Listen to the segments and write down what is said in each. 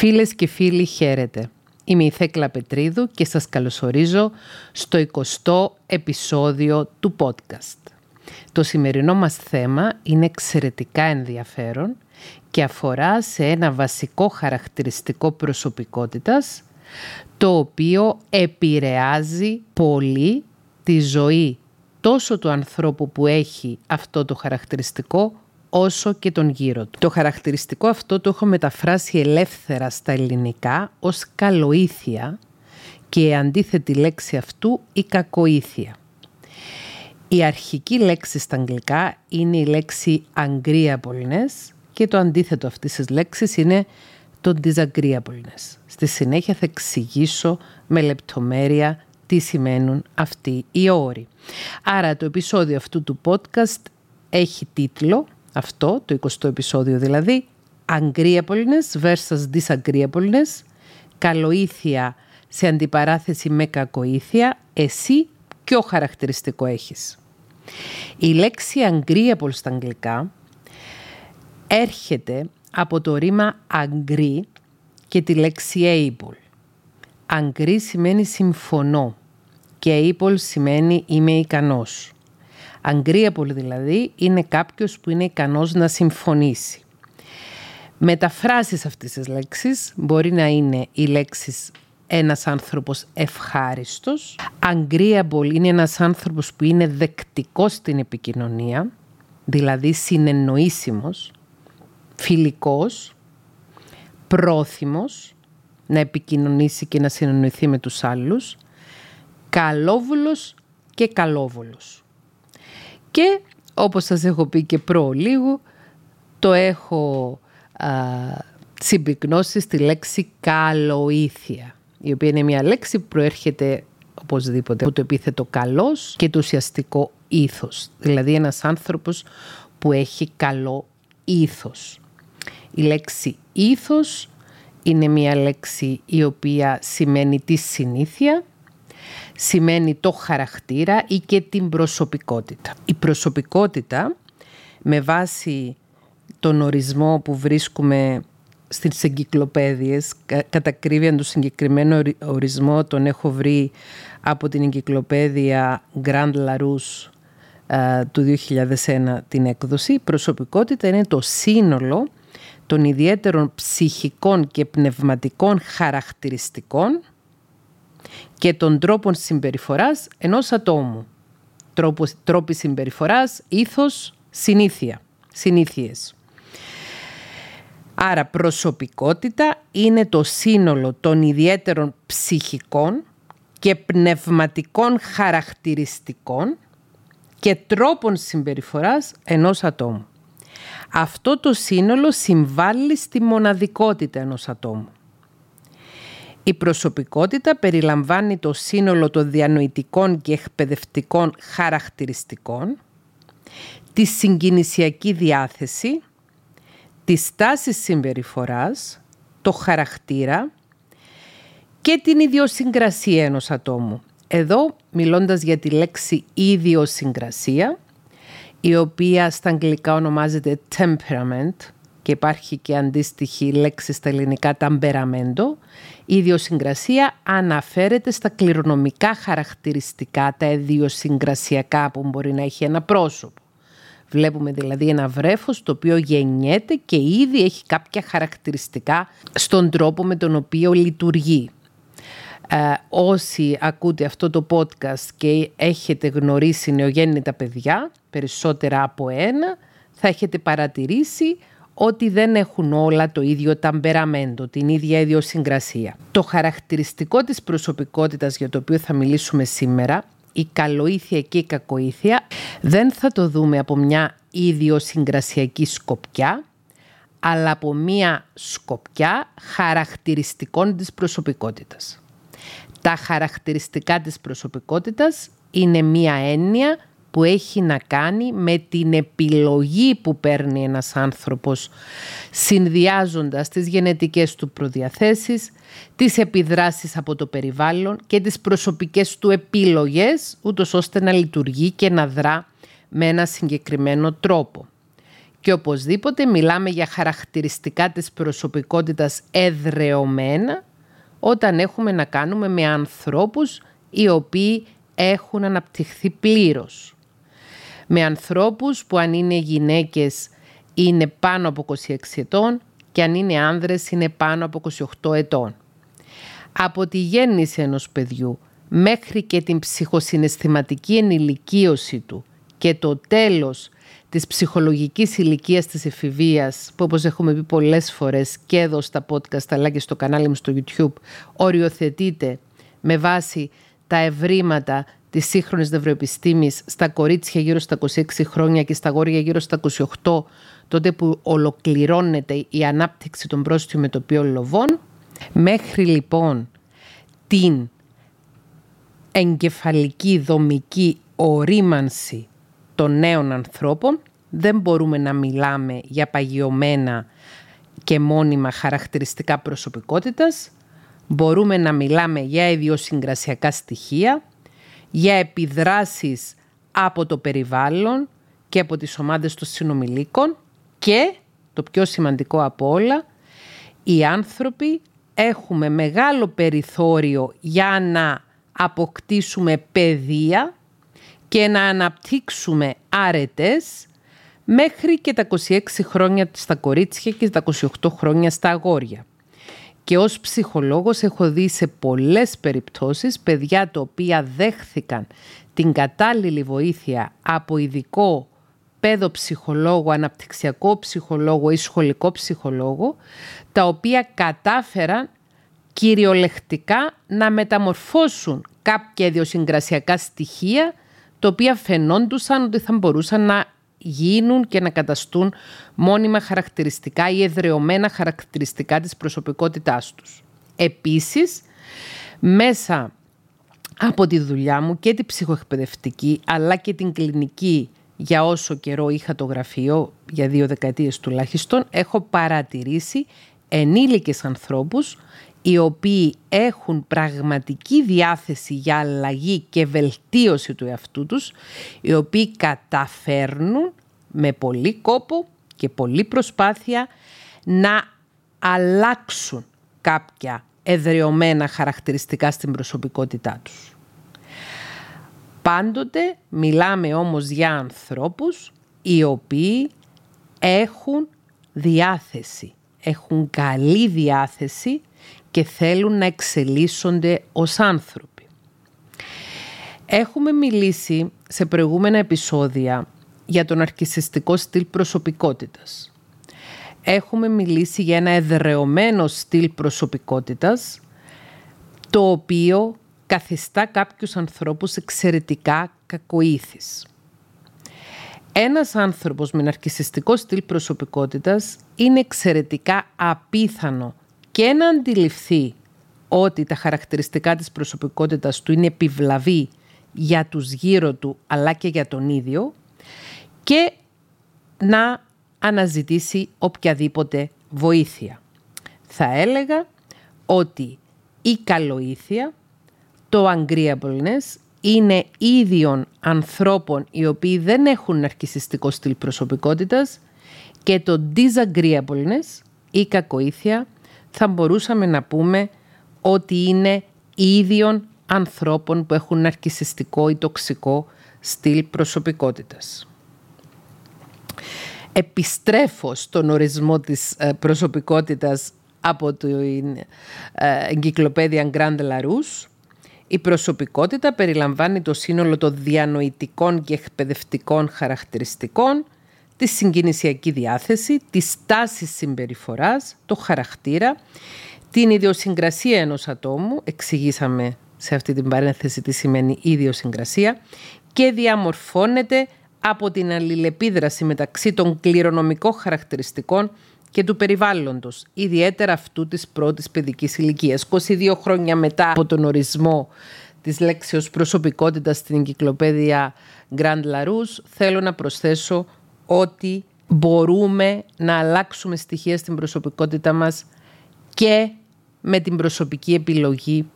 Φίλες και φίλοι χαίρετε. Είμαι η Θέκλα Πετρίδου και σας καλωσορίζω στο 20ο επεισόδιο του podcast. Το σημερινό μας θέμα είναι εξαιρετικά ενδιαφέρον και αφορά σε ένα βασικό χαρακτηριστικό προσωπικότητας το οποίο επηρεάζει πολύ τη ζωή τόσο του ανθρώπου που έχει αυτό το χαρακτηριστικό όσο και τον γύρο του. Το χαρακτηριστικό αυτό το έχω μεταφράσει ελεύθερα στα ελληνικά ως καλοήθεια και η αντίθετη λέξη αυτού η κακοήθεια. Η αρχική λέξη στα αγγλικά είναι η λέξη agreeableness και το αντίθετο αυτής της λέξης είναι το disagreeableness. Στη συνέχεια θα εξηγήσω με λεπτομέρεια τι σημαίνουν αυτοί οι όροι. Άρα το επεισόδιο αυτού του podcast έχει τίτλο αυτό, το 20ο επεισόδιο δηλαδή, agreeableness versus disagreeableness, καλοήθεια σε αντιπαράθεση με κακοήθεια, εσύ ποιο χαρακτηριστικό έχεις. Η λέξη agreeable στα αγγλικά έρχεται από το ρήμα agree και τη λέξη able. Agree σημαίνει συμφωνώ και able σημαίνει είμαι ικανός. Agreeable δηλαδή είναι κάποιος που είναι ικανός να συμφωνήσει. Μεταφράσεις αυτής της λέξης μπορεί να είναι οι λέξεις ένας άνθρωπος ευχάριστος. Agreeable είναι ένας άνθρωπος που είναι δεκτικός στην επικοινωνία, δηλαδή συνεννοήσιμος, φιλικός, πρόθυμος, να επικοινωνήσει και να συνεννοηθεί με τους άλλους, καλόβουλος και καλόβολος. Και όπως σας έχω πει και προ λίγο, το έχω α, συμπυκνώσει στη λέξη καλοήθεια, η οποία είναι μια λέξη που προέρχεται οπωσδήποτε από το επίθετο καλός και το ουσιαστικό ήθος. Δηλαδή ένας άνθρωπος που έχει καλό ήθος. Η λέξη ήθος είναι μια λέξη η οποία σημαίνει τη συνήθεια σημαίνει το χαρακτήρα ή και την προσωπικότητα. Η προσωπικότητα με βάση τον ορισμό που βρίσκουμε στις εγκυκλοπαίδειες, κατά κρύβια του συγκεκριμένο ορισμό τον έχω βρει από την εγκυκλοπαίδεια Grand Larousse του 2001 την έκδοση. Η προσωπικότητα είναι το σύνολο των ιδιαίτερων ψυχικών και πνευματικών χαρακτηριστικών και των τρόπων συμπεριφοράς ενός ατόμου. Τρόπος, τρόποι συμπεριφοράς, ήθος, συνήθεια, συνήθειες. Άρα προσωπικότητα είναι το σύνολο των ιδιαίτερων ψυχικών και πνευματικών χαρακτηριστικών και τρόπων συμπεριφοράς ενός ατόμου. Αυτό το σύνολο συμβάλλει στη μοναδικότητα ενός ατόμου. Η προσωπικότητα περιλαμβάνει το σύνολο των διανοητικών και εκπαιδευτικών χαρακτηριστικών, τη συγκινησιακή διάθεση, τη στάση συμπεριφοράς, το χαρακτήρα και την ιδιοσυγκρασία ενός ατόμου. Εδώ, μιλώντας για τη λέξη ιδιοσυγκρασία, η οποία στα αγγλικά ονομάζεται temperament, και υπάρχει και αντίστοιχη λέξη στα ελληνικά ταμπεραμέντο, η ιδιοσυγκρασία αναφέρεται στα κληρονομικά χαρακτηριστικά, τα ιδιοσυγκρασιακά που μπορεί να έχει ένα πρόσωπο. Βλέπουμε δηλαδή ένα βρέφος το οποίο γεννιέται και ήδη έχει κάποια χαρακτηριστικά στον τρόπο με τον οποίο λειτουργεί. Ε, όσοι ακούτε αυτό το podcast και έχετε γνωρίσει νεογέννητα παιδιά, περισσότερα από ένα, θα έχετε παρατηρήσει ότι δεν έχουν όλα το ίδιο ταμπεραμέντο, την ίδια ιδιοσυγκρασία. Το χαρακτηριστικό της προσωπικότητας για το οποίο θα μιλήσουμε σήμερα, η καλοήθεια και η κακοήθεια, δεν θα το δούμε από μια ιδιοσυγκρασιακή σκοπιά, αλλά από μια σκοπιά χαρακτηριστικών της προσωπικότητας. Τα χαρακτηριστικά της προσωπικότητας είναι μια έννοια που έχει να κάνει με την επιλογή που παίρνει ένας άνθρωπος συνδυάζοντας τις γενετικές του προδιαθέσεις, τις επιδράσεις από το περιβάλλον και τις προσωπικές του επιλογές, ούτως ώστε να λειτουργεί και να δρά με ένα συγκεκριμένο τρόπο. Και οπωσδήποτε μιλάμε για χαρακτηριστικά της προσωπικότητας εδρεωμένα όταν έχουμε να κάνουμε με ανθρώπους οι οποίοι έχουν αναπτυχθεί πλήρως. Με ανθρώπους που αν είναι γυναίκες είναι πάνω από 26 ετών και αν είναι άνδρες είναι πάνω από 28 ετών. Από τη γέννηση ενός παιδιού μέχρι και την ψυχοσυναισθηματική ενηλικίωση του και το τέλος της ψυχολογικής ηλικίας της εφηβείας που όπως έχουμε πει πολλές φορές και εδώ στα podcast αλλά και στο κανάλι μου στο YouTube οριοθετείται με βάση τα ευρήματα της σύγχρονης νευροεπιστήμης στα κορίτσια γύρω στα 26 χρόνια και στα γόρια γύρω στα 28 τότε που ολοκληρώνεται η ανάπτυξη των πρόστιων μετοπίων λοβών μέχρι λοιπόν την εγκεφαλική δομική ορίμανση των νέων ανθρώπων δεν μπορούμε να μιλάμε για παγιωμένα και μόνιμα χαρακτηριστικά προσωπικότητας. Μπορούμε να μιλάμε για ιδιοσυγκρασιακά στοιχεία, για επιδράσεις από το περιβάλλον και από τις ομάδες των συνομιλίκων και, το πιο σημαντικό από όλα, οι άνθρωποι έχουμε μεγάλο περιθώριο για να αποκτήσουμε παιδεία και να αναπτύξουμε άρετες μέχρι και τα 26 χρόνια στα κορίτσια και τα 28 χρόνια στα αγόρια. Και ως ψυχολόγος έχω δει σε πολλές περιπτώσεις παιδιά τα οποία δέχθηκαν την κατάλληλη βοήθεια από ειδικό παιδοψυχολόγο, αναπτυξιακό ψυχολόγο ή σχολικό ψυχολόγο, τα οποία κατάφεραν κυριολεκτικά να μεταμορφώσουν κάποια ιδιοσυγκρασιακά στοιχεία τα οποία φαινόντουσαν ότι θα μπορούσαν να γίνουν και να καταστούν μόνιμα χαρακτηριστικά ή εδρεωμένα χαρακτηριστικά της προσωπικότητάς τους. Επίσης, μέσα από τη δουλειά μου και την ψυχοεκπαιδευτική αλλά και την κλινική για όσο καιρό είχα το γραφείο, για δύο δεκαετίες τουλάχιστον, έχω παρατηρήσει ενήλικες ανθρώπους οι οποίοι έχουν πραγματική διάθεση για αλλαγή και βελτίωση του εαυτού τους, οι οποίοι καταφέρνουν με πολύ κόπο και πολύ προσπάθεια να αλλάξουν κάποια εδρεωμένα χαρακτηριστικά στην προσωπικότητά τους. Πάντοτε μιλάμε όμως για ανθρώπους οι οποίοι έχουν διάθεση, έχουν καλή διάθεση και θέλουν να εξελίσσονται ως άνθρωποι. Έχουμε μιλήσει σε προηγούμενα επεισόδια για τον αρκισιστικό στυλ προσωπικότητας. Έχουμε μιλήσει για ένα εδρεωμένο στυλ προσωπικότητας, το οποίο καθιστά κάποιους ανθρώπους εξαιρετικά κακοήθης. Ένας άνθρωπος με ναρκισιστικό στυλ προσωπικότητας είναι εξαιρετικά απίθανο και να αντιληφθεί ότι τα χαρακτηριστικά της προσωπικότητας του είναι επιβλαβή για τους γύρω του αλλά και για τον ίδιο και να αναζητήσει οποιαδήποτε βοήθεια. Θα έλεγα ότι η καλοήθεια, το agreeableness είναι ίδιων ανθρώπων οι οποίοι δεν έχουν ναρκισιστικό στυλ προσωπικότητας και το disagreeableness, η κακοήθεια, θα μπορούσαμε να πούμε ότι είναι ίδιων ανθρώπων που έχουν ναρκισιστικό ή τοξικό στυλ προσωπικότητας. Επιστρέφω στον ορισμό της ε, προσωπικότητας από την ε, εγκυκλοπαίδεια Grand Larousse. Η προσωπικότητα περιλαμβάνει το σύνολο των διανοητικών και εκπαιδευτικών χαρακτηριστικών τη συγκινησιακή διάθεση, της στάση συμπεριφοράς, το χαρακτήρα, την ιδιοσυγκρασία ενός ατόμου, εξηγήσαμε σε αυτή την παρένθεση τι σημαίνει ιδιοσυγκρασία, και διαμορφώνεται από την αλληλεπίδραση μεταξύ των κληρονομικών χαρακτηριστικών και του περιβάλλοντος, ιδιαίτερα αυτού της πρώτης παιδικής ηλικίας. 22 χρόνια μετά από τον ορισμό της λέξεως προσωπικότητας στην εγκυκλοπαίδεια Grand Larousse, θέλω να προσθέσω ότι μπορούμε να αλλάξουμε στοιχεία στην προσωπικότητα μας και με την προσωπική επιλογή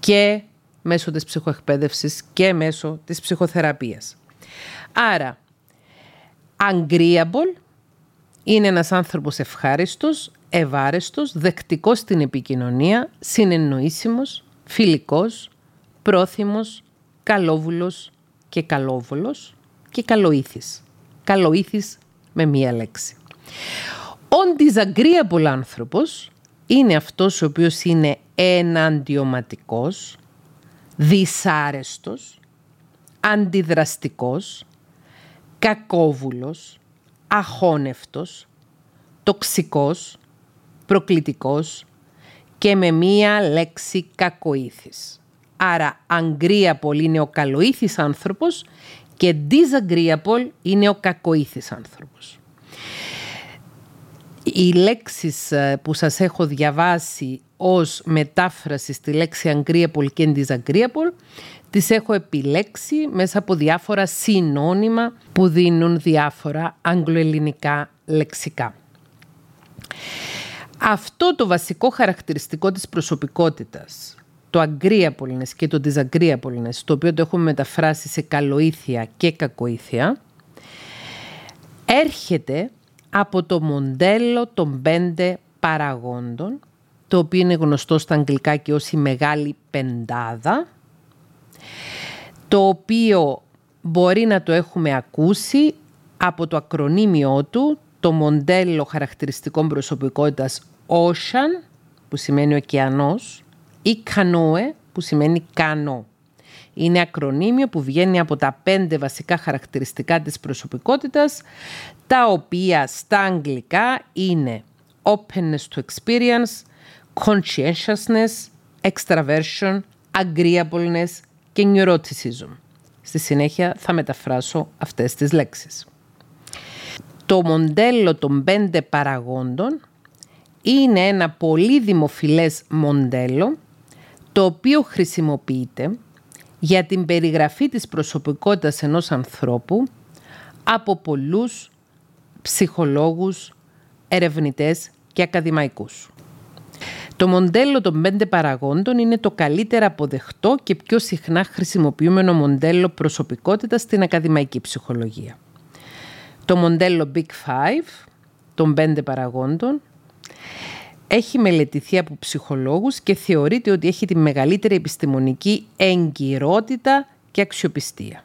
και μέσω της ψυχοεκπαίδευσης και μέσω της ψυχοθεραπείας. Άρα, agreeable Είναι ένας άνθρωπος ευχάριστος, ευάρεστος, δεκτικός στην επικοινωνία, συνεννοήσιμος, φιλικός, πρόθυμος, καλόβουλος και καλόβολος και καλοήθης. Καλοήθης με μία λέξη. Ο disagreeable άνθρωπος είναι αυτός ο οποίος είναι εναντιωματικός, δυσάρεστος, αντιδραστικός, κακόβουλος, αχώνευτος, τοξικός, προκλητικός και με μία λέξη κακοήθης. Άρα agreeable είναι ο καλοήθης άνθρωπος και disagreeable είναι ο κακοήθης άνθρωπος. Οι λέξεις ε, που σας έχω διαβάσει ως μετάφραση στη λέξη agreeable και disagreeable τις έχω επιλέξει μέσα από διάφορα συνώνυμα που δίνουν διάφορα αγγλοελληνικά λεξικά. Αυτό το βασικό χαρακτηριστικό της προσωπικότητας, το agreeableness και το disagreeableness, το οποίο το έχουμε μεταφράσει σε καλοήθεια και κακοήθεια, έρχεται από το μοντέλο των πέντε παραγόντων, το οποίο είναι γνωστό στα αγγλικά και ως η μεγάλη πεντάδα, το οποίο μπορεί να το έχουμε ακούσει από το ακρονίμιό του, το μοντέλο χαρακτηριστικών προσωπικότητας Ocean, που σημαίνει ωκεανός, ή Canoe, που σημαίνει κανό. Είναι ακρονίμιο που βγαίνει από τα πέντε βασικά χαρακτηριστικά της προσωπικότητας, τα οποία στα αγγλικά είναι openness to experience, conscientiousness, extraversion, agreeableness και neuroticism. Στη συνέχεια θα μεταφράσω αυτές τις λέξεις. Το μοντέλο των πέντε παραγόντων είναι ένα πολύ δημοφιλές μοντέλο το οποίο χρησιμοποιείται για την περιγραφή της προσωπικότητας ενός ανθρώπου από πολλούς ψυχολόγους, ερευνητές και ακαδημαϊκούς. Το μοντέλο των πέντε παραγόντων είναι το καλύτερα αποδεχτό και πιο συχνά χρησιμοποιούμενο μοντέλο προσωπικότητας στην ακαδημαϊκή ψυχολογία. Το μοντέλο Big Five των πέντε παραγόντων έχει μελετηθεί από ψυχολόγους και θεωρείται ότι έχει τη μεγαλύτερη επιστημονική εγκυρότητα και αξιοπιστία.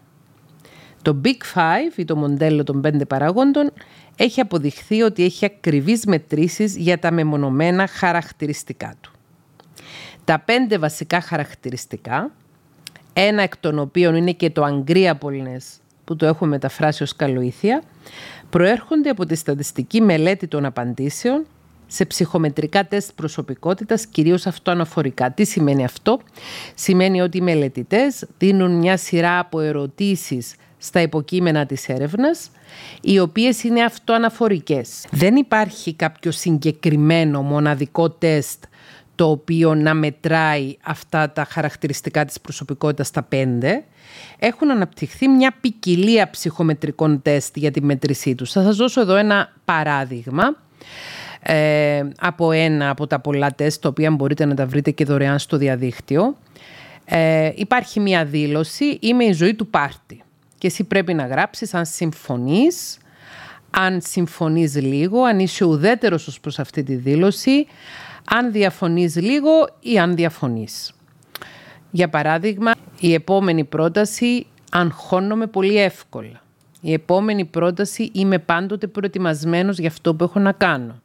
Το Big Five ή το μοντέλο των πέντε παραγόντων έχει αποδειχθεί ότι έχει ακριβείς μετρήσεις για τα μεμονωμένα χαρακτηριστικά του. Τα πέντε βασικά χαρακτηριστικά, ένα εκ των οποίων είναι και το agreeableness που το έχουμε μεταφράσει ως καλοήθεια, προέρχονται από τη στατιστική μελέτη των απαντήσεων σε ψυχομετρικά τεστ προσωπικότητας, κυρίως αυτοαναφορικά. Τι σημαίνει αυτό; Σημαίνει ότι οι μελετητές δίνουν μια σειρά από ερωτήσεις στα υποκείμενα της έρευνας, οι οποίες είναι αυτοαναφορικές. Δεν υπάρχει κάποιο συγκεκριμένο μοναδικό τεστ το οποίο να μετράει αυτά τα χαρακτηριστικά της προσωπικότητας στα πέντε, έχουν αναπτυχθεί μια ποικιλία ψυχομετρικών τεστ για τη μέτρησή τους. Θα σας δώσω εδώ ένα παράδειγμα ε, από ένα από τα πολλά τεστ, τα οποία μπορείτε να τα βρείτε και δωρεάν στο διαδίκτυο. Ε, υπάρχει μια δήλωση, είμαι η ζωή του πάρτι και εσύ πρέπει να γράψεις αν συμφωνείς, αν συμφωνείς λίγο, αν είσαι ουδέτερος ως προς αυτή τη δήλωση, αν διαφωνείς λίγο ή αν διαφωνείς. Για παράδειγμα, η επόμενη πρόταση αγχώνομαι πολύ εύκολα. Η επόμενη πρόταση είμαι πάντοτε προετοιμασμένος για αυτό που έχω να κάνω.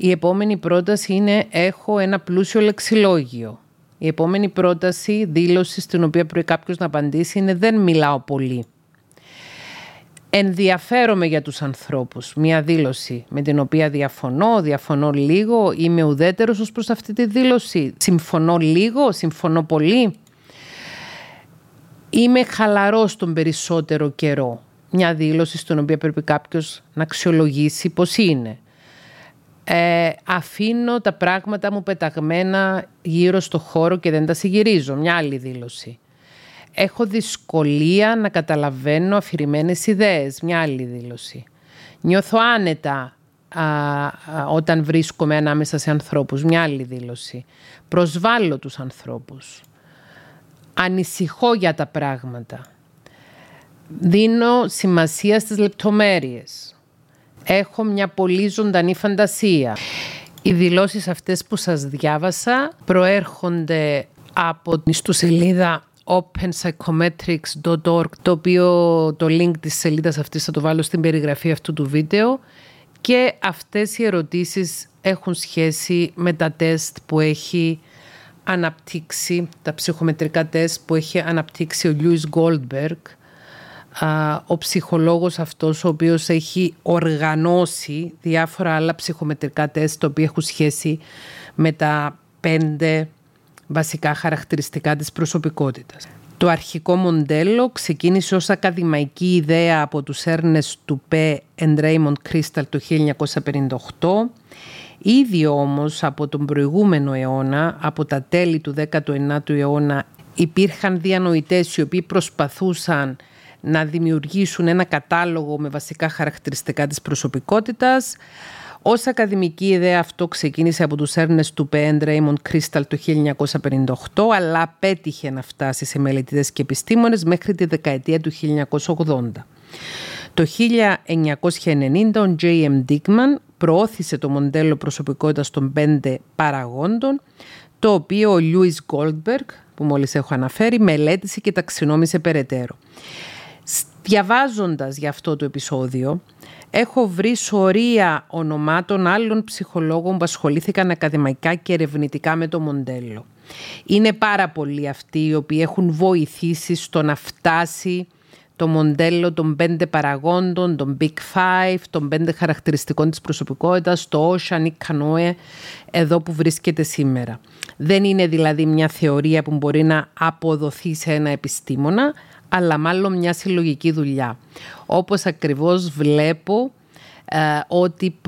Η επόμενη πρόταση είναι έχω ένα πλούσιο λεξιλόγιο. Η επόμενη πρόταση, δήλωση στην οποία πρέπει κάποιος να απαντήσει είναι δεν μιλάω πολύ. Ενδιαφέρομαι για τους ανθρώπους. Μία δήλωση με την οποία διαφωνώ, διαφωνώ λίγο, είμαι ουδέτερος ως προς αυτή τη δήλωση. Συμφωνώ λίγο, συμφωνώ πολύ. Είμαι χαλαρός τον περισσότερο καιρό. Μια δήλωση στην οποία πρέπει κάποιος να αξιολογήσει πώς είναι ε, αφήνω τα πράγματα μου πεταγμένα γύρω στο χώρο και δεν τα συγυρίζω. Μια άλλη δήλωση. Έχω δυσκολία να καταλαβαίνω αφηρημένες ιδέες. Μια άλλη δήλωση. Νιώθω άνετα όταν βρίσκομαι ανάμεσα σε ανθρώπους. Μια άλλη δήλωση. Προσβάλλω τους ανθρώπους. Ανησυχώ για τα πράγματα. Δίνω σημασία στις λεπτομέρειες Έχω μια πολύ ζωντανή φαντασία. Οι δηλώσεις αυτές που σας διάβασα προέρχονται από την ιστοσελίδα openpsychometrics.org το οποίο το link της σελίδας αυτής θα το βάλω στην περιγραφή αυτού του βίντεο και αυτές οι ερωτήσεις έχουν σχέση με τα τεστ που έχει αναπτύξει, τα ψυχομετρικά τεστ που έχει αναπτύξει ο Λιούις Γκόλτμπεργκ ο ψυχολόγος αυτός ο οποίος έχει οργανώσει διάφορα άλλα ψυχομετρικά τεστ τα οποία έχουν σχέση με τα πέντε βασικά χαρακτηριστικά της προσωπικότητας. Το αρχικό μοντέλο ξεκίνησε ως ακαδημαϊκή ιδέα από τους Έρνες του Πε and Raymond Crystal το 1958. Ήδη όμως από τον προηγούμενο αιώνα, από τα τέλη του 19ου αιώνα, υπήρχαν διανοητές οι οποίοι προσπαθούσαν να δημιουργήσουν ένα κατάλογο με βασικά χαρακτηριστικά της προσωπικότητας. Ως ακαδημική ιδέα αυτό ξεκίνησε από τους έρνες του Πέντ Raymond Crystal το 1958, αλλά πέτυχε να φτάσει σε μελετητές και επιστήμονες μέχρι τη δεκαετία του 1980. Το 1990 ο J.M. Dickman προώθησε το μοντέλο προσωπικότητας των πέντε παραγόντων, το οποίο ο Λιούις Goldberg, που μόλις έχω αναφέρει, μελέτησε και ταξινόμησε περαιτέρω. Διαβάζοντας για αυτό το επεισόδιο, έχω βρει σωρία ονομάτων άλλων ψυχολόγων που ασχολήθηκαν ακαδημαϊκά και ερευνητικά με το μοντέλο. Είναι πάρα πολλοί αυτοί οι οποίοι έχουν βοηθήσει στο να φτάσει το μοντέλο των πέντε παραγόντων, των Big Five, των πέντε χαρακτηριστικών της προσωπικότητας, το Ocean ή Canoe, εδώ που βρίσκεται σήμερα. Δεν είναι δηλαδή μια θεωρία που μπορεί να αποδοθεί σε ένα επιστήμονα, αλλά μάλλον μια συλλογική δουλειά. Όπως ακριβώς βλέπω ε, ότι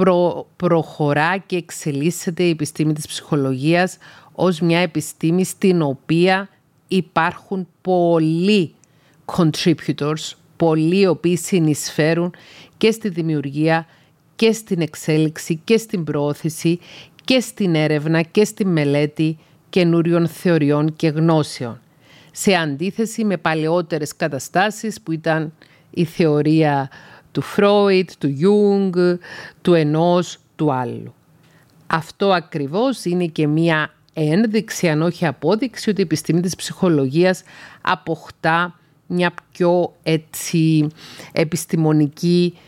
προχωρά και εξελίσσεται η επιστήμη της ψυχολογίας ως μια επιστήμη στην οποία υπάρχουν πολλοί contributors, πολλοί οι οποίοι συνεισφέρουν και στη δημιουργία και στην εξέλιξη και στην προώθηση και στην έρευνα και στη μελέτη καινούριων θεωριών και γνώσεων σε αντίθεση με παλαιότερες καταστάσεις που ήταν η θεωρία του Φρόιτ, του Ιούγκ, του ενός, του άλλου. Αυτό ακριβώς είναι και μία ένδειξη, αν όχι απόδειξη, ότι η επιστήμη της ψυχολογίας αποκτά μια πιο έτσι επιστημονική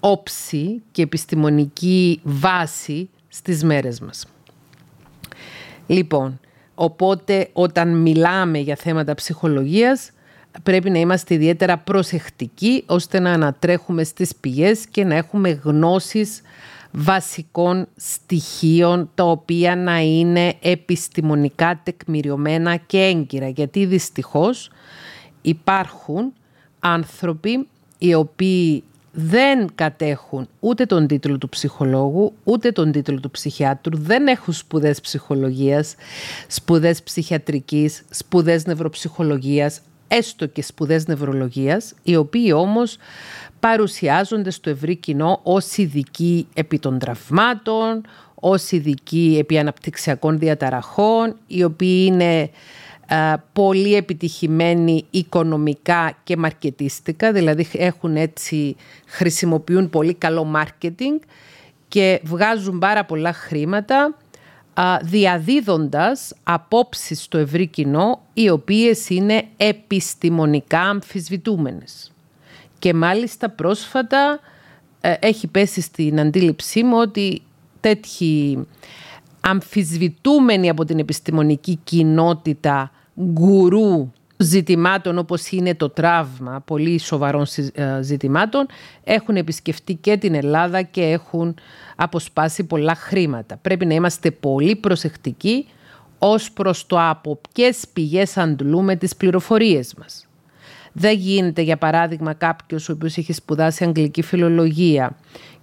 όψη και επιστημονική βάση στις μέρες μας. Λοιπόν, Οπότε όταν μιλάμε για θέματα ψυχολογίας πρέπει να είμαστε ιδιαίτερα προσεκτικοί ώστε να ανατρέχουμε στις πηγές και να έχουμε γνώσεις βασικών στοιχείων τα οποία να είναι επιστημονικά τεκμηριωμένα και έγκυρα. Γιατί δυστυχώς υπάρχουν άνθρωποι οι οποίοι δεν κατέχουν ούτε τον τίτλο του ψυχολόγου, ούτε τον τίτλο του ψυχιάτρου, δεν έχουν σπουδές ψυχολογίας, σπουδές ψυχιατρικής, σπουδές νευροψυχολογίας, έστω και σπουδές νευρολογίας, οι οποίοι όμως παρουσιάζονται στο ευρύ κοινό ως ειδικοί επί των τραυμάτων, ως ειδικοί επί αναπτυξιακών διαταραχών, οι οποίοι είναι ε, πολύ επιτυχημένοι οικονομικά και μαρκετίστικα, δηλαδή έχουν έτσι, χρησιμοποιούν πολύ καλό μάρκετινγκ και βγάζουν πάρα πολλά χρήματα διαδίδοντας απόψεις στο ευρύ κοινό οι οποίες είναι επιστημονικά αμφισβητούμενες. Και μάλιστα πρόσφατα ε, έχει πέσει στην αντίληψή μου ότι τέτοιοι αμφισβητούμενοι από την επιστημονική κοινότητα γκουρού ζητημάτων όπως είναι το τραύμα, πολύ σοβαρών ε, ζητημάτων, έχουν επισκεφτεί και την Ελλάδα και έχουν αποσπάσει πολλά χρήματα. Πρέπει να είμαστε πολύ προσεκτικοί ως προς το από ποιες πηγές αντλούμε τις πληροφορίες μας. Δεν γίνεται, για παράδειγμα, κάποιος ο οποίος έχει σπουδάσει αγγλική φιλολογία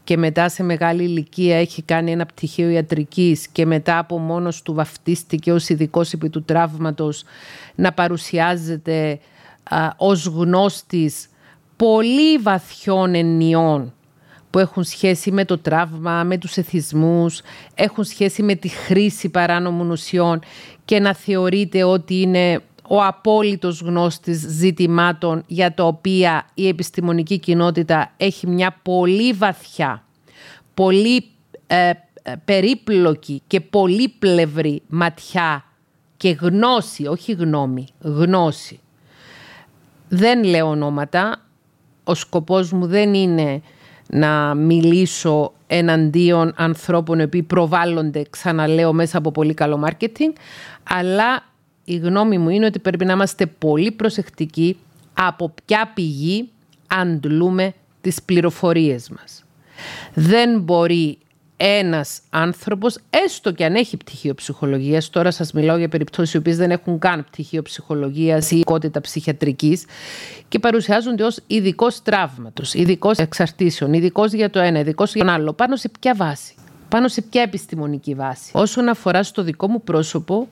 και μετά σε μεγάλη ηλικία έχει κάνει ένα πτυχίο ιατρικής και μετά από μόνος του βαφτίστηκε ως ειδικός επί του τραύματος να παρουσιάζεται α, ως γνώστης πολύ βαθιών ενιών που έχουν σχέση με το τραύμα, με τους εθισμούς, έχουν σχέση με τη χρήση παράνομων ουσιών και να θεωρείται ότι είναι ο απόλυτος γνώστης ζητημάτων για τα οποία η επιστημονική κοινότητα έχει μια πολύ βαθιά πολύ ε, περίπλοκη και πολύπλευρη ματιά και γνώση, όχι γνώμη, γνώση. Δεν λέω ονόματα, ο σκοπός μου δεν είναι να μιλήσω εναντίον ανθρώπων που προβάλλονται, ξαναλέω, μέσα από πολύ καλό μάρκετινγκ, αλλά η γνώμη μου είναι ότι πρέπει να είμαστε πολύ προσεκτικοί από ποια πηγή αντλούμε τις πληροφορίες μας. Δεν μπορεί ένας άνθρωπος, έστω και αν έχει πτυχίο ψυχολογίας, τώρα σας μιλάω για περιπτώσεις οι οποίες δεν έχουν καν πτυχίο ψυχολογίας ή οικότητα ψυχιατρικής και παρουσιάζονται ως ειδικός τραύματος, ειδικός εξαρτήσεων, ειδικός για το ένα, ειδικός για το άλλο. Πάνω σε ποια βάση, πάνω σε ποια επιστημονική βάση. Όσον αφορά στο δικό μου πρόσωπο,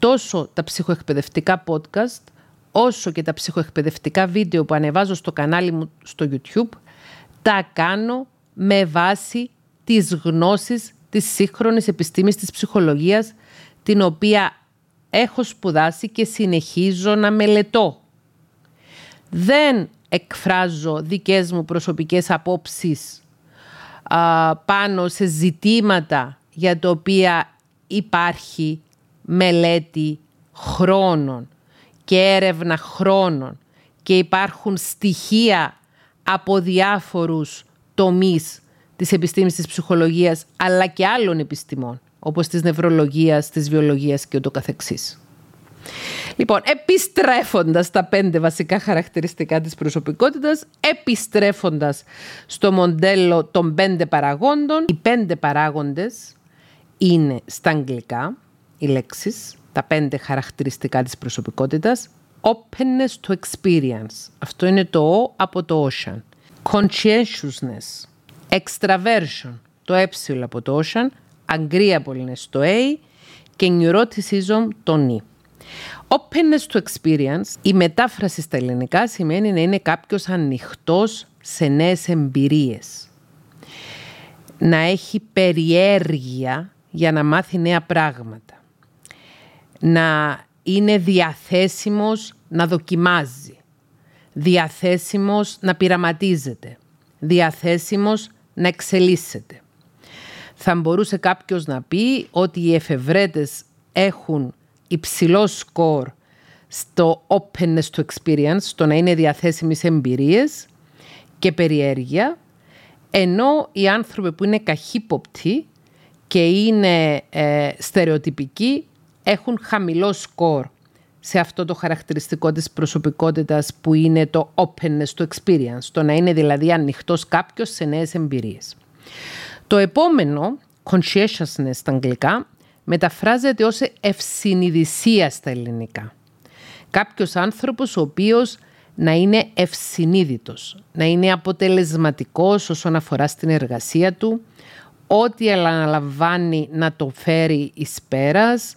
τόσο τα ψυχοεκπαιδευτικά podcast, όσο και τα ψυχοεκπαιδευτικά βίντεο που ανεβάζω στο κανάλι μου στο YouTube, τα κάνω με βάση τις γνώσεις της σύγχρονης επιστήμης της ψυχολογίας, την οποία έχω σπουδάσει και συνεχίζω να μελετώ. Δεν εκφράζω δικές μου προσωπικές απόψεις πάνω σε ζητήματα για τα οποία υπάρχει μελέτη χρόνων και έρευνα χρόνων και υπάρχουν στοιχεία από διάφορους τομείς της επιστήμης της ψυχολογίας αλλά και άλλων επιστημών όπως της νευρολογίας, της βιολογίας και ούτω καθεξής. Λοιπόν, επιστρέφοντας τα πέντε βασικά χαρακτηριστικά της προσωπικότητας, επιστρέφοντας στο μοντέλο των πέντε παραγόντων, οι πέντε παράγοντες είναι στα αγγλικά οι λέξεις, τα πέντε χαρακτηριστικά της προσωπικότητας, openness to experience. Αυτό είναι το O από το ocean. Conscientiousness, extraversion, το ε από το ocean, agreeableness, το A και neuroticism, το N. Openness to experience, η μετάφραση στα ελληνικά σημαίνει να είναι κάποιος ανοιχτός σε νέες εμπειρίες. Να έχει περιέργεια για να μάθει νέα πράγματα να είναι διαθέσιμος να δοκιμάζει, διαθέσιμος να πειραματίζεται, διαθέσιμος να εξελίσσεται. Θα μπορούσε κάποιος να πει ότι οι εφευρέτες έχουν υψηλό σκορ στο openness to experience, στο να είναι διαθέσιμοι σε εμπειρίες και περιέργεια, ενώ οι άνθρωποι που είναι καχύποπτοι και είναι ε, στερεοτυπικοί έχουν χαμηλό σκορ σε αυτό το χαρακτηριστικό της προσωπικότητας που είναι το openness το experience, το να είναι δηλαδή ανοιχτός κάποιος σε νέες εμπειρίες. Το επόμενο, conscientiousness στα αγγλικά, μεταφράζεται ως ευσυνειδησία στα ελληνικά. Κάποιος άνθρωπος ο οποίος να είναι ευσυνείδητος, να είναι αποτελεσματικός όσον αφορά στην εργασία του, ό,τι αναλαμβάνει να το φέρει εις πέρας,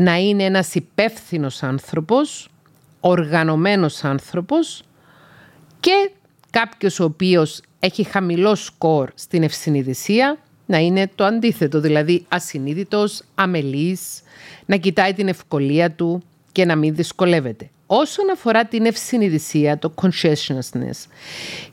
να είναι ένας υπεύθυνος άνθρωπος, οργανωμένος άνθρωπος και κάποιος ο οποίος έχει χαμηλό σκορ στην ευσυνειδησία να είναι το αντίθετο, δηλαδή ασυνείδητος, αμελής, να κοιτάει την ευκολία του και να μην δυσκολεύεται. Όσον αφορά την ευσυνειδησία, το consciousness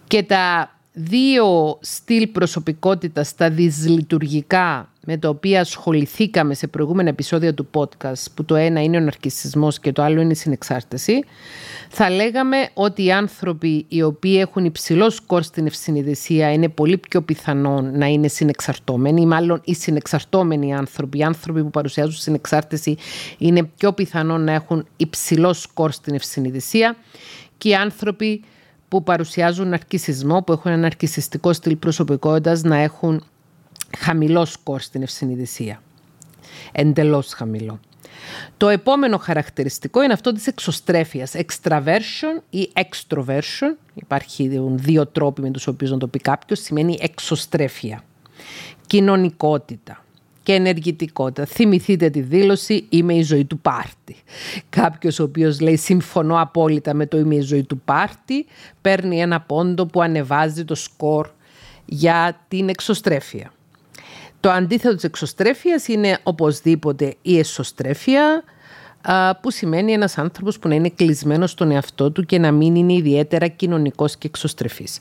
και τα δύο στυλ προσωπικότητας, τα δυσλειτουργικά με τα οποία ασχοληθήκαμε σε προηγούμενα επεισόδια του podcast, που το ένα είναι ο ναρκισισμός και το άλλο είναι η συνεξάρτηση, θα λέγαμε ότι οι άνθρωποι οι οποίοι έχουν υψηλό σκορ στην ευσυνειδησία είναι πολύ πιο πιθανόν να είναι συνεξαρτώμενοι, ή μάλλον οι συνεξαρτώμενοι άνθρωποι, οι άνθρωποι που παρουσιάζουν συνεξάρτηση είναι πιο πιθανόν να έχουν υψηλό σκορ στην ευσυνειδησία και οι άνθρωποι που παρουσιάζουν ναρκισισμό, που έχουν ένα ναρκισιστικό στυλ προσωπικότητας να έχουν χαμηλό σκορ στην ευσυνειδησία. Εντελώς χαμηλό. Το επόμενο χαρακτηριστικό είναι αυτό της εξωστρέφειας. Extraversion ή extroversion. Υπάρχουν δύο τρόποι με τους οποίους να το πει κάποιος. Σημαίνει εξωστρέφεια. Κοινωνικότητα και ενεργητικότητα. Θυμηθείτε τη δήλωση «Είμαι η ζωή του πάρτι». Κάποιος ο οποίος λέει «Συμφωνώ απόλυτα με το «Είμαι η ζωή του πάρτι» παίρνει ένα πόντο που ανεβάζει το σκορ για την εξωστρέφεια. Το αντίθετο της εξωστρέφειας είναι οπωσδήποτε η εσωστρέφεια, που σημαίνει ένας άνθρωπος που να είναι κλεισμένος στον εαυτό του και να μην είναι ιδιαίτερα κοινωνικός και εξωστρεφής.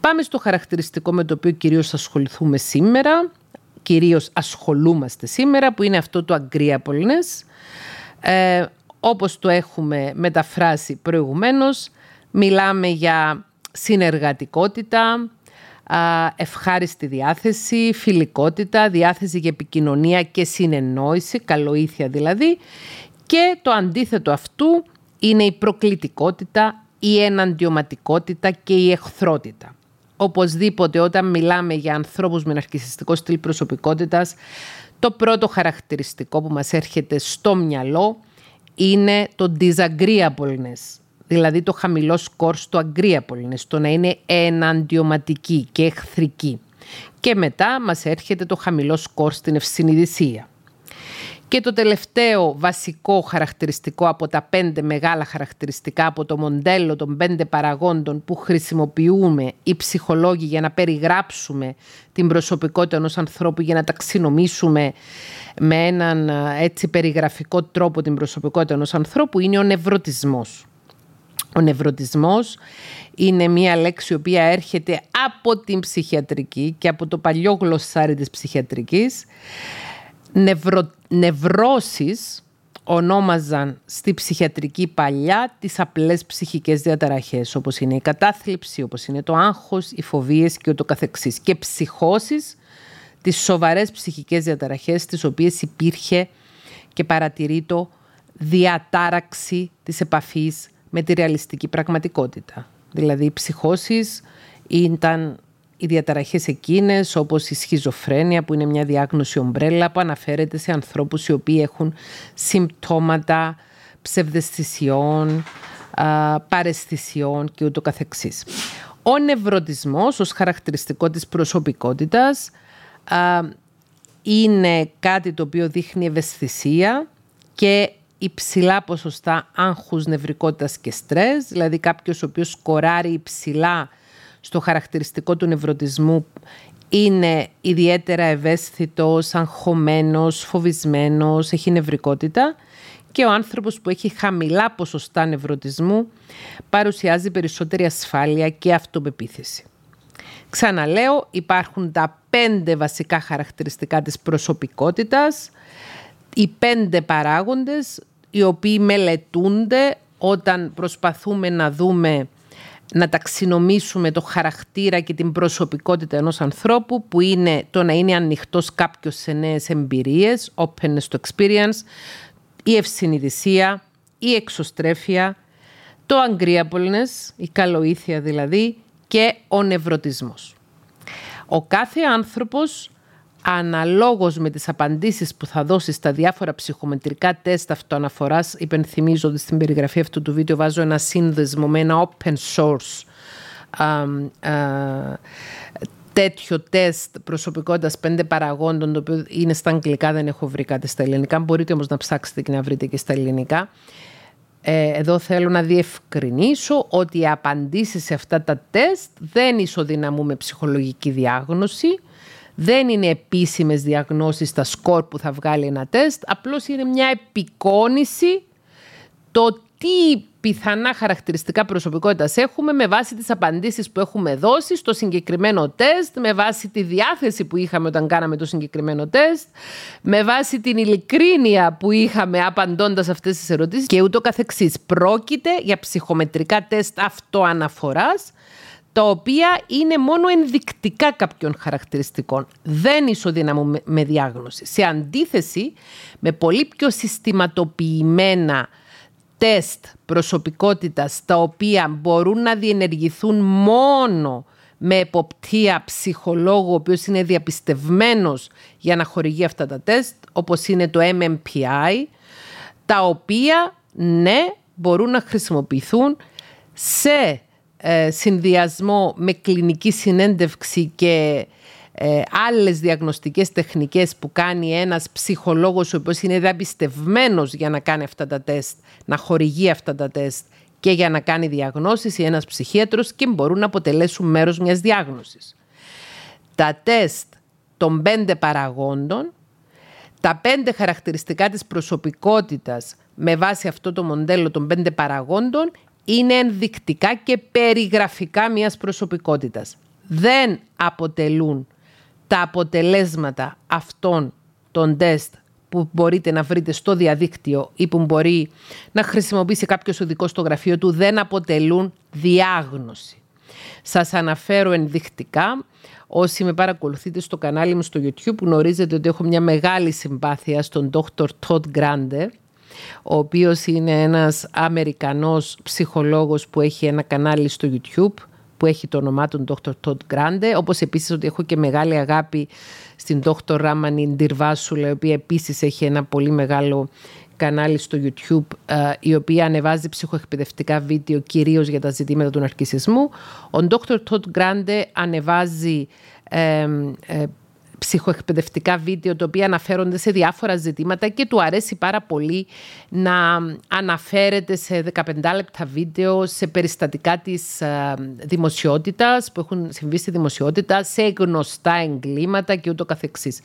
Πάμε στο χαρακτηριστικό με το οποίο κυρίως ασχοληθούμε σήμερα, κυρίως ασχολούμαστε σήμερα, που είναι αυτό το agreeableness. Ε, όπως το έχουμε μεταφράσει προηγουμένως, μιλάμε για συνεργατικότητα, ευχάριστη διάθεση, φιλικότητα, διάθεση για επικοινωνία και συνεννόηση, καλοήθεια δηλαδή. Και το αντίθετο αυτού είναι η προκλητικότητα, η εναντιωματικότητα και η εχθρότητα. Οπωσδήποτε όταν μιλάμε για ανθρώπους με ναρκισιστικό στυλ προσωπικότητας, το πρώτο χαρακτηριστικό που μας έρχεται στο μυαλό είναι το disagreeableness, δηλαδή το χαμηλό σκορ στο agreeableness, το να είναι εναντιωματική και εχθρική. Και μετά μας έρχεται το χαμηλό σκορ στην ευσυνειδησία. Και το τελευταίο βασικό χαρακτηριστικό από τα πέντε μεγάλα χαρακτηριστικά από το μοντέλο των πέντε παραγόντων που χρησιμοποιούμε οι ψυχολόγοι για να περιγράψουμε την προσωπικότητα ενός ανθρώπου, για να ταξινομήσουμε με έναν έτσι περιγραφικό τρόπο την προσωπικότητα ενός ανθρώπου είναι ο νευρωτισμός. Ο νευρωτισμός είναι μία λέξη η οποία έρχεται από την ψυχιατρική και από το παλιό γλωσσάρι της ψυχιατρικής νευρο, νευρώσεις ονόμαζαν στη ψυχιατρική παλιά τις απλές ψυχικές διαταραχές, όπως είναι η κατάθλιψη, όπως είναι το άγχος, οι φοβίες και ούτω καθεξής. Και ψυχώσεις, τις σοβαρές ψυχικές διαταραχές, τις οποίες υπήρχε και παρατηρεί διατάραξη της επαφής με τη ρεαλιστική πραγματικότητα. Δηλαδή οι ψυχώσεις ήταν οι διαταραχές εκείνες όπως η σχιζοφρένεια που είναι μια διάγνωση ομπρέλα που αναφέρεται σε ανθρώπους οι οποίοι έχουν συμπτώματα ψευδεστησιών, παρεστησιών και ούτω καθεξής. Ο νευρωτισμός ως χαρακτηριστικό της προσωπικότητας είναι κάτι το οποίο δείχνει ευαισθησία και υψηλά ποσοστά άγχους, νευρικότητας και στρες, δηλαδή κάποιος ο οποίος σκοράρει υψηλά στο χαρακτηριστικό του νευρωτισμού είναι ιδιαίτερα ευαίσθητος, αγχωμένος, φοβισμένος, έχει νευρικότητα και ο άνθρωπος που έχει χαμηλά ποσοστά νευρωτισμού παρουσιάζει περισσότερη ασφάλεια και αυτοπεποίθηση. Ξαναλέω, υπάρχουν τα πέντε βασικά χαρακτηριστικά της προσωπικότητας, οι πέντε παράγοντες οι οποίοι μελετούνται όταν προσπαθούμε να δούμε να ταξινομήσουμε το χαρακτήρα και την προσωπικότητα ενός ανθρώπου που είναι το να είναι ανοιχτός κάποιος σε νέες εμπειρίες, openness to experience, η ευσυνειδησία, η εξωστρέφεια, το agreeableness, η καλοήθεια δηλαδή και ο νευρωτισμός. Ο κάθε άνθρωπος αναλόγως με τις απαντήσεις που θα δώσεις στα διάφορα ψυχομετρικά τεστ αυτοαναφοράς, υπενθυμίζω ότι στην περιγραφή αυτού του βίντεο βάζω ένα σύνδεσμο με ένα open source τέτοιο τεστ προσωπικότητας πέντε παραγόντων, το οποίο είναι στα αγγλικά, δεν έχω βρει κάτι στα ελληνικά. Μπορείτε όμως να ψάξετε και να βρείτε και στα ελληνικά. Ε, εδώ θέλω να διευκρινίσω ότι οι απαντήσεις σε αυτά τα τεστ δεν ισοδυναμούν με ψυχολογική διάγνωση δεν είναι επίσημες διαγνώσεις στα σκορ που θα βγάλει ένα τεστ, απλώς είναι μια επικόνηση το τι πιθανά χαρακτηριστικά προσωπικότητας έχουμε με βάση τις απαντήσεις που έχουμε δώσει στο συγκεκριμένο τεστ, με βάση τη διάθεση που είχαμε όταν κάναμε το συγκεκριμένο τεστ, με βάση την ειλικρίνεια που είχαμε απαντώντας αυτές τις ερωτήσεις και ούτω καθεξής. Πρόκειται για ψυχομετρικά τεστ αυτοαναφοράς, τα οποία είναι μόνο ενδεικτικά κάποιων χαρακτηριστικών. Δεν ισοδυναμούν με διάγνωση. Σε αντίθεση με πολύ πιο συστηματοποιημένα τεστ προσωπικότητας τα οποία μπορούν να διενεργηθούν μόνο με εποπτεία ψυχολόγου ο οποίος είναι διαπιστευμένος για να χορηγεί αυτά τα τεστ όπως είναι το MMPI τα οποία ναι μπορούν να χρησιμοποιηθούν σε ε, συνδυασμό με κλινική συνέντευξη και ε, άλλες διαγνωστικές τεχνικές που κάνει ένας ψυχολόγος ο οποίος είναι διαπιστευμένος για να κάνει αυτά τα τεστ, να χορηγεί αυτά τα τεστ και για να κάνει διαγνώσεις ή ένας ψυχίατρος και μπορούν να αποτελέσουν μέρος μιας διάγνωσης. Τα τεστ των πέντε παραγόντων, τα πέντε χαρακτηριστικά της προσωπικότητας με βάση αυτό το μοντέλο των πέντε παραγόντων είναι ενδεικτικά και περιγραφικά μιας προσωπικότητας. δεν αποτελούν τα αποτελέσματα αυτών των τεστ που μπορείτε να βρείτε στο διαδίκτυο ή που μπορεί να χρησιμοποιήσει κάποιος οδικό στο γραφείο του δεν αποτελούν διάγνωση. Σας αναφέρω ενδεικτικά Όσοι με παρακολουθείτε στο κανάλι μου στο YouTube γνωρίζετε ότι έχω μια μεγάλη συμπάθεια στον Dr. Todd Grande ο οποίος είναι ένας Αμερικανός ψυχολόγος που έχει ένα κανάλι στο YouTube που έχει το όνομά του Dr. Todd Grande, όπως επίσης ότι έχω και μεγάλη αγάπη στην Dr. Ramani Ndirvasula, η οποία επίσης έχει ένα πολύ μεγάλο κανάλι στο YouTube, ε, η οποία ανεβάζει ψυχοεκπαιδευτικά βίντεο κυρίως για τα ζητήματα του ναρκισισμού. Ο Dr. Todd Grande ανεβάζει ε, ψυχοεκπαιδευτικά βίντεο τα οποία αναφέρονται σε διάφορα ζητήματα και του αρέσει πάρα πολύ να αναφέρεται σε 15 λεπτά βίντεο σε περιστατικά της ε, δημοσιότητας που έχουν συμβεί στη δημοσιότητα, σε γνωστά εγκλήματα και ούτω καθεξής.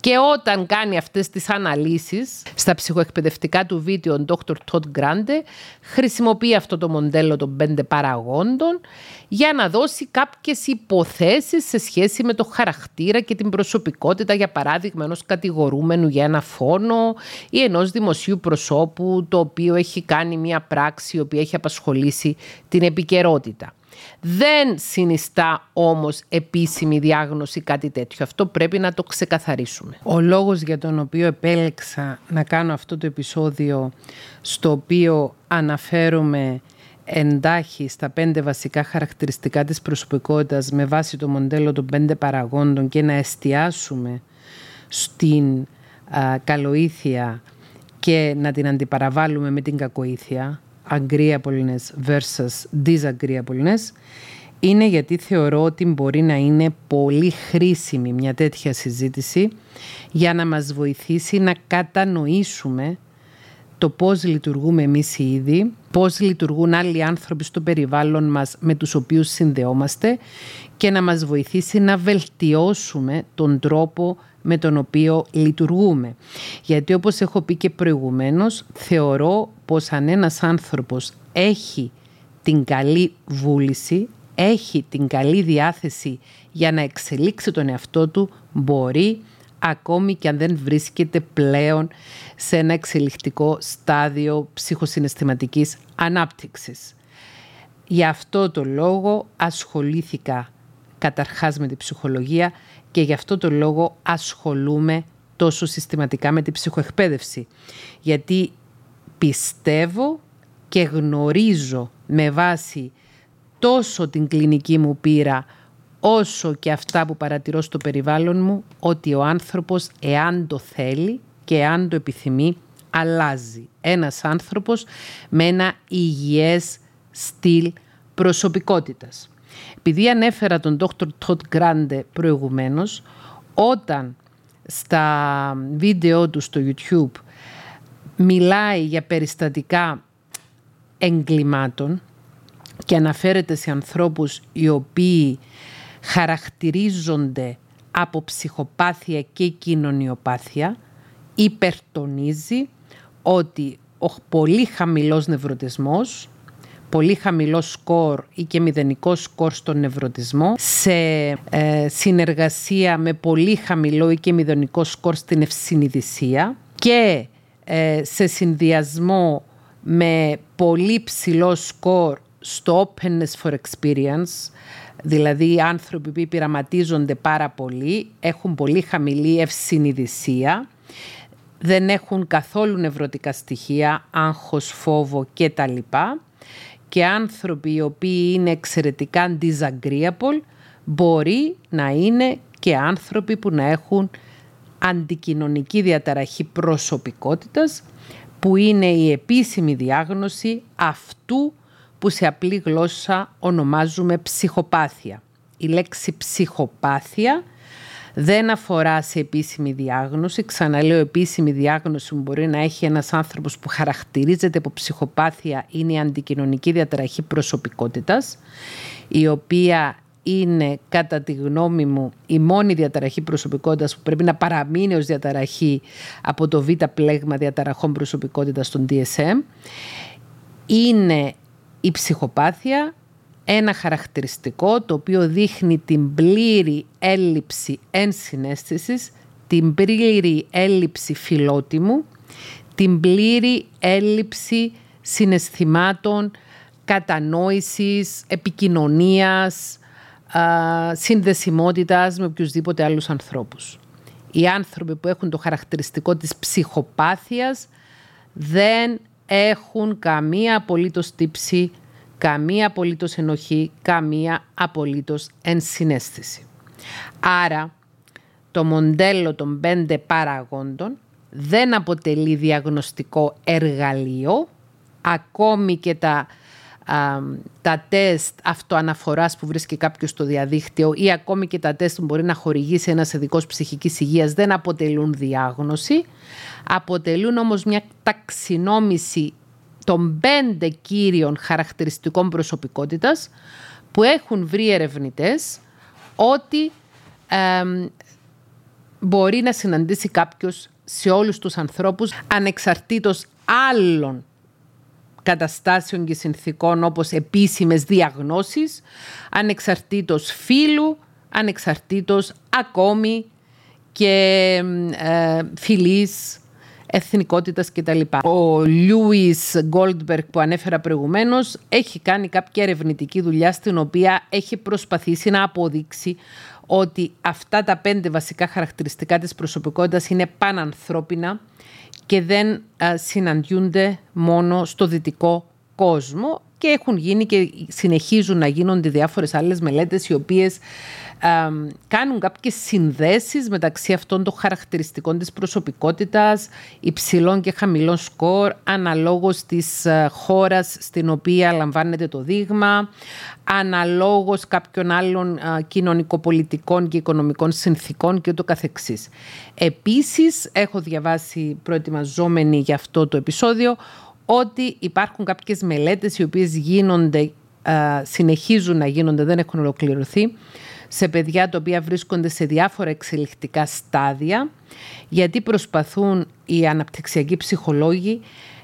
Και όταν κάνει αυτές τις αναλύσεις στα ψυχοεκπαιδευτικά του βίντεο ο Dr. Todd Grande χρησιμοποιεί αυτό το μοντέλο των πέντε παραγόντων για να δώσει κάποιες υποθέσεις σε σχέση με το χαρακτήρα και την προσωπικότητα, για παράδειγμα, ενός κατηγορούμενου για ένα φόνο ή ενός δημοσίου προσώπου το οποίο έχει κάνει μια πράξη η οποία έχει απασχολήσει την επικαιρότητα. Δεν συνιστά όμως επίσημη διάγνωση κάτι τέτοιο. Αυτό πρέπει να το ξεκαθαρίσουμε. Ο λόγος για τον οποίο επέλεξα να κάνω αυτό το επεισόδιο στο οποίο αναφέρομαι εντάχει στα πέντε βασικά χαρακτηριστικά της προσωπικότητας με βάση το μοντέλο των πέντε παραγόντων και να εστιάσουμε στην α, καλοήθεια και να την αντιπαραβάλουμε με την κακοήθεια, agreeableness versus disagreeableness, είναι γιατί θεωρώ ότι μπορεί να είναι πολύ χρήσιμη μια τέτοια συζήτηση για να μας βοηθήσει να κατανοήσουμε το πώς λειτουργούμε εμείς οι ίδιοι, πώς λειτουργούν άλλοι άνθρωποι στο περιβάλλον μας με τους οποίους συνδεόμαστε και να μας βοηθήσει να βελτιώσουμε τον τρόπο με τον οποίο λειτουργούμε. Γιατί όπως έχω πει και προηγουμένως, θεωρώ πως αν ένας άνθρωπος έχει την καλή βούληση, έχει την καλή διάθεση για να εξελίξει τον εαυτό του, μπορεί ακόμη και αν δεν βρίσκεται πλέον σε ένα εξελιχτικό στάδιο ψυχοσυναισθηματικής ανάπτυξης. Γι' αυτό το λόγο ασχολήθηκα καταρχάς με την ψυχολογία και γι' αυτό το λόγο ασχολούμαι τόσο συστηματικά με την ψυχοεκπαίδευση. Γιατί πιστεύω και γνωρίζω με βάση τόσο την κλινική μου πείρα όσο και αυτά που παρατηρώ στο περιβάλλον μου, ότι ο άνθρωπος, εάν το θέλει και εάν το επιθυμεί, αλλάζει. Ένας άνθρωπος με ένα υγιές στυλ προσωπικότητας. Επειδή ανέφερα τον Dr. Todd Grande προηγουμένως, όταν στα βίντεο του στο YouTube μιλάει για περιστατικά εγκλημάτων και αναφέρεται σε ανθρώπους οι οποίοι χαρακτηρίζονται από ψυχοπάθεια και κοινωνιοπάθεια, υπερτονίζει ότι ο πολύ χαμηλός νευρωτισμός, πολύ χαμηλός σκορ ή και μηδενικός σκορ στον νευρωτισμό, σε ε, συνεργασία με πολύ χαμηλό ή και μηδενικό σκορ στην ευσυνειδησία και ε, σε συνδυασμό με πολύ ψηλό σκορ στο openness for experience, Δηλαδή οι άνθρωποι που πειραματίζονται πάρα πολύ έχουν πολύ χαμηλή ευσυνειδησία, δεν έχουν καθόλου νευρωτικά στοιχεία, άγχος, φόβο κτλ. Και άνθρωποι οι οποίοι είναι εξαιρετικά disagreeable μπορεί να είναι και άνθρωποι που να έχουν αντικοινωνική διαταραχή προσωπικότητας που είναι η επίσημη διάγνωση αυτού που σε απλή γλώσσα ονομάζουμε ψυχοπάθεια. Η λέξη ψυχοπάθεια δεν αφορά σε επίσημη διάγνωση. Ξαναλέω, επίσημη διάγνωση που μπορεί να έχει ένας άνθρωπος που χαρακτηρίζεται από ψυχοπάθεια είναι η αντικοινωνική διαταραχή προσωπικότητας, η οποία είναι κατά τη γνώμη μου η μόνη διαταραχή προσωπικότητας που πρέπει να παραμείνει ως διαταραχή από το β' πλέγμα διαταραχών προσωπικότητας των DSM. Είναι η ψυχοπάθεια ένα χαρακτηριστικό το οποίο δείχνει την πλήρη έλλειψη ενσυναίσθησης, την πλήρη έλλειψη φιλότιμου, την πλήρη έλλειψη συναισθημάτων, κατανόησης, επικοινωνίας, συνδεσιμότητας με οποιουσδήποτε άλλους ανθρώπους. Οι άνθρωποι που έχουν το χαρακτηριστικό της ψυχοπάθειας δεν έχουν καμία απολύτως τύψη, καμία απολύτως ενοχή, καμία απολύτως ενσυναίσθηση. Άρα, το μοντέλο των πέντε παραγόντων δεν αποτελεί διαγνωστικό εργαλείο, ακόμη και τα τα τεστ αυτοαναφοράς που βρίσκει κάποιος στο διαδίκτυο ή ακόμη και τα τεστ που μπορεί να χορηγήσει ένας ειδικός ψυχικής υγείας δεν αποτελούν διάγνωση. Αποτελούν όμως μια ταξινόμηση των πέντε κύριων χαρακτηριστικών προσωπικότητας που έχουν βρει ερευνητές ότι μπορεί να συναντήσει κάποιος σε όλους τους ανθρώπους ανεξαρτήτως άλλων καταστάσεων και συνθήκων όπως επίσημες διαγνώσεις, ανεξαρτήτως φύλου, ανεξαρτήτως ακόμη και ε, φυλής, εθνικότητας κτλ. Ο Λιούις Γκόλτμπεργκ που ανέφερα προηγουμένως έχει κάνει κάποια ερευνητική δουλειά στην οποία έχει προσπαθήσει να αποδείξει ότι αυτά τα πέντε βασικά χαρακτηριστικά της προσωπικότητας είναι πανανθρώπινα και δεν συναντιούνται μόνο στο δυτικό κόσμο και έχουν γίνει και συνεχίζουν να γίνονται διάφορες άλλες μελέτες οι οποίες κάνουν κάποιες συνδέσεις μεταξύ αυτών των χαρακτηριστικών της προσωπικότητας, υψηλών και χαμηλών σκορ, αναλόγως της ε, χώρας στην οποία λαμβάνεται το δείγμα, αναλόγως κάποιων άλλων ε, κοινωνικοπολιτικών και οικονομικών συνθήκων και το καθεξής. Επίσης, έχω διαβάσει προετοιμαζόμενοι για αυτό το επεισόδιο, ότι υπάρχουν κάποιες μελέτες οι οποίες γίνονται, ε, συνεχίζουν να γίνονται, δεν έχουν ολοκληρωθεί, σε παιδιά τα οποία βρίσκονται σε διάφορα εξελικτικά στάδια, γιατί προσπαθούν οι αναπτυξιακοί ψυχολόγοι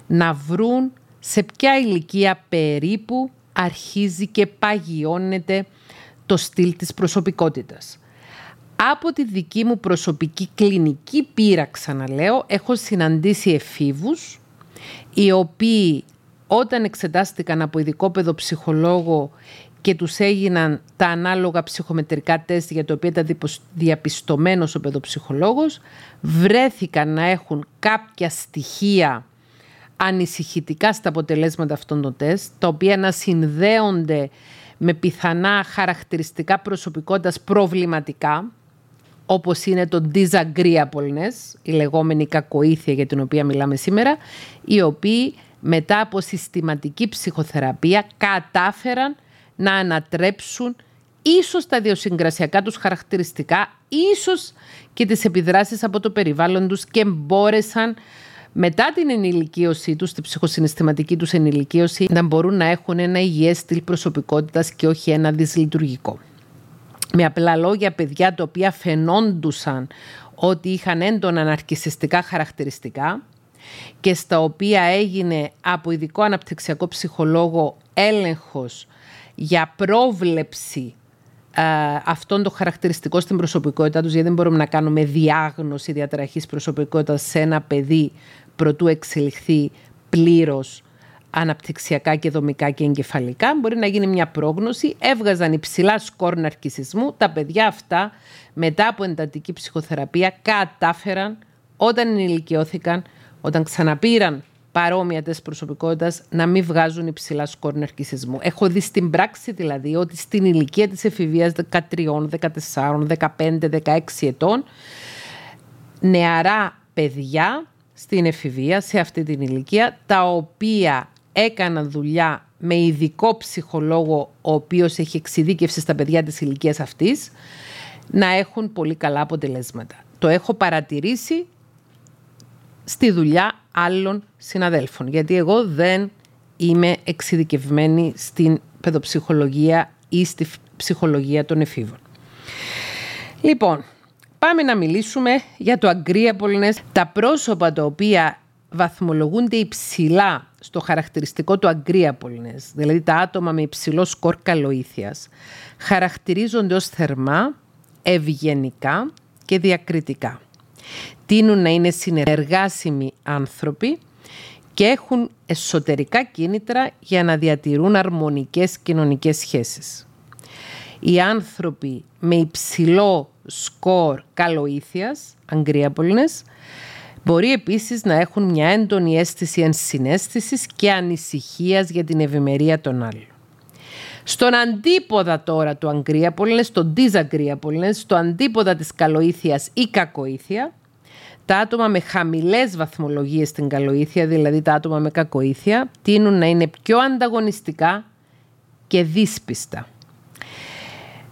να βρουν σε ποια ηλικία περίπου αρχίζει και παγιώνεται το στυλ της προσωπικότητας. Από τη δική μου προσωπική κλινική πείρα, ξαναλέω, έχω συναντήσει εφήβους, οι οποίοι όταν εξετάστηκαν από ειδικό παιδοψυχολόγο και τους έγιναν τα ανάλογα ψυχομετρικά τεστ για τα οποία ήταν διαπιστωμένος ο παιδοψυχολόγος, βρέθηκαν να έχουν κάποια στοιχεία ανησυχητικά στα αποτελέσματα αυτών των τεστ, τα οποία να συνδέονται με πιθανά χαρακτηριστικά προσωπικότητας προβληματικά, όπως είναι το disagreeableness, η λεγόμενη κακοήθεια για την οποία μιλάμε σήμερα, οι οποίοι μετά από συστηματική ψυχοθεραπεία κατάφεραν να ανατρέψουν ίσως τα ιδιοσυγκρασιακά τους χαρακτηριστικά, ίσως και τις επιδράσεις από το περιβάλλον τους και μπόρεσαν μετά την ενηλικίωσή τους, τη ψυχοσυναισθηματική τους ενηλικίωση, να μπορούν να έχουν ένα υγιές στυλ προσωπικότητας και όχι ένα δυσλειτουργικό. Με απλά λόγια, παιδιά τα οποία φαινόντουσαν ότι είχαν έντονα ναρκισιστικά χαρακτηριστικά και στα οποία έγινε από ειδικό αναπτυξιακό ψυχολόγο έλεγχος για πρόβλεψη ε, αυτών των χαρακτηριστικών στην προσωπικότητα τους, γιατί δεν μπορούμε να κάνουμε διάγνωση διαταραχής προσωπικότητας σε ένα παιδί προτού εξελιχθεί πλήρως αναπτυξιακά και δομικά και εγκεφαλικά. Μπορεί να γίνει μια πρόγνωση. Έβγαζαν υψηλά σκορ ναρκισισμού. Τα παιδιά αυτά μετά από εντατική ψυχοθεραπεία κατάφεραν όταν ενηλικιώθηκαν, όταν ξαναπήραν παρόμοια τεστ προσωπικότητας να μην βγάζουν υψηλά σκορ ναρκισισμού. Έχω δει στην πράξη δηλαδή ότι στην ηλικία της εφηβείας 13, 14, 15, 16 ετών νεαρά παιδιά στην εφηβεία, σε αυτή την ηλικία, τα οποία έκαναν δουλειά με ειδικό ψυχολόγο ο οποίος έχει εξειδίκευση στα παιδιά της ηλικίας αυτής, να έχουν πολύ καλά αποτελέσματα. Το έχω παρατηρήσει στη δουλειά άλλων συναδέλφων. Γιατί εγώ δεν είμαι εξειδικευμένη στην παιδοψυχολογία ή στη ψυχολογία των εφήβων. Λοιπόν, πάμε να μιλήσουμε για το agreeableness, τα πρόσωπα τα οποία βαθμολογούνται υψηλά στο χαρακτηριστικό του αγκρίαπολνες, δηλαδή τα άτομα με υψηλό σκορ καλοήθειας, χαρακτηρίζονται ως θερμά, ευγενικά και διακριτικά. Τείνουν να είναι συνεργάσιμοι άνθρωποι και έχουν εσωτερικά κίνητρα για να διατηρούν αρμονικές κοινωνικές σχέσεις. Οι άνθρωποι με υψηλό σκορ καλοήθειας, αγκρίαπολνες, μπορεί επίσης να έχουν μια έντονη αίσθηση ενσυναίσθησης και ανησυχίας για την ευημερία των άλλων. Στον αντίποδα τώρα του αγκρίαπολνες, στον δυσαγκρίαπολνες, στο αντίποδα της καλοήθειας ή κακοήθεια, τα άτομα με χαμηλές βαθμολογίες στην καλοήθεια, δηλαδή τα άτομα με κακοήθεια, τείνουν να είναι πιο ανταγωνιστικά και δύσπιστα.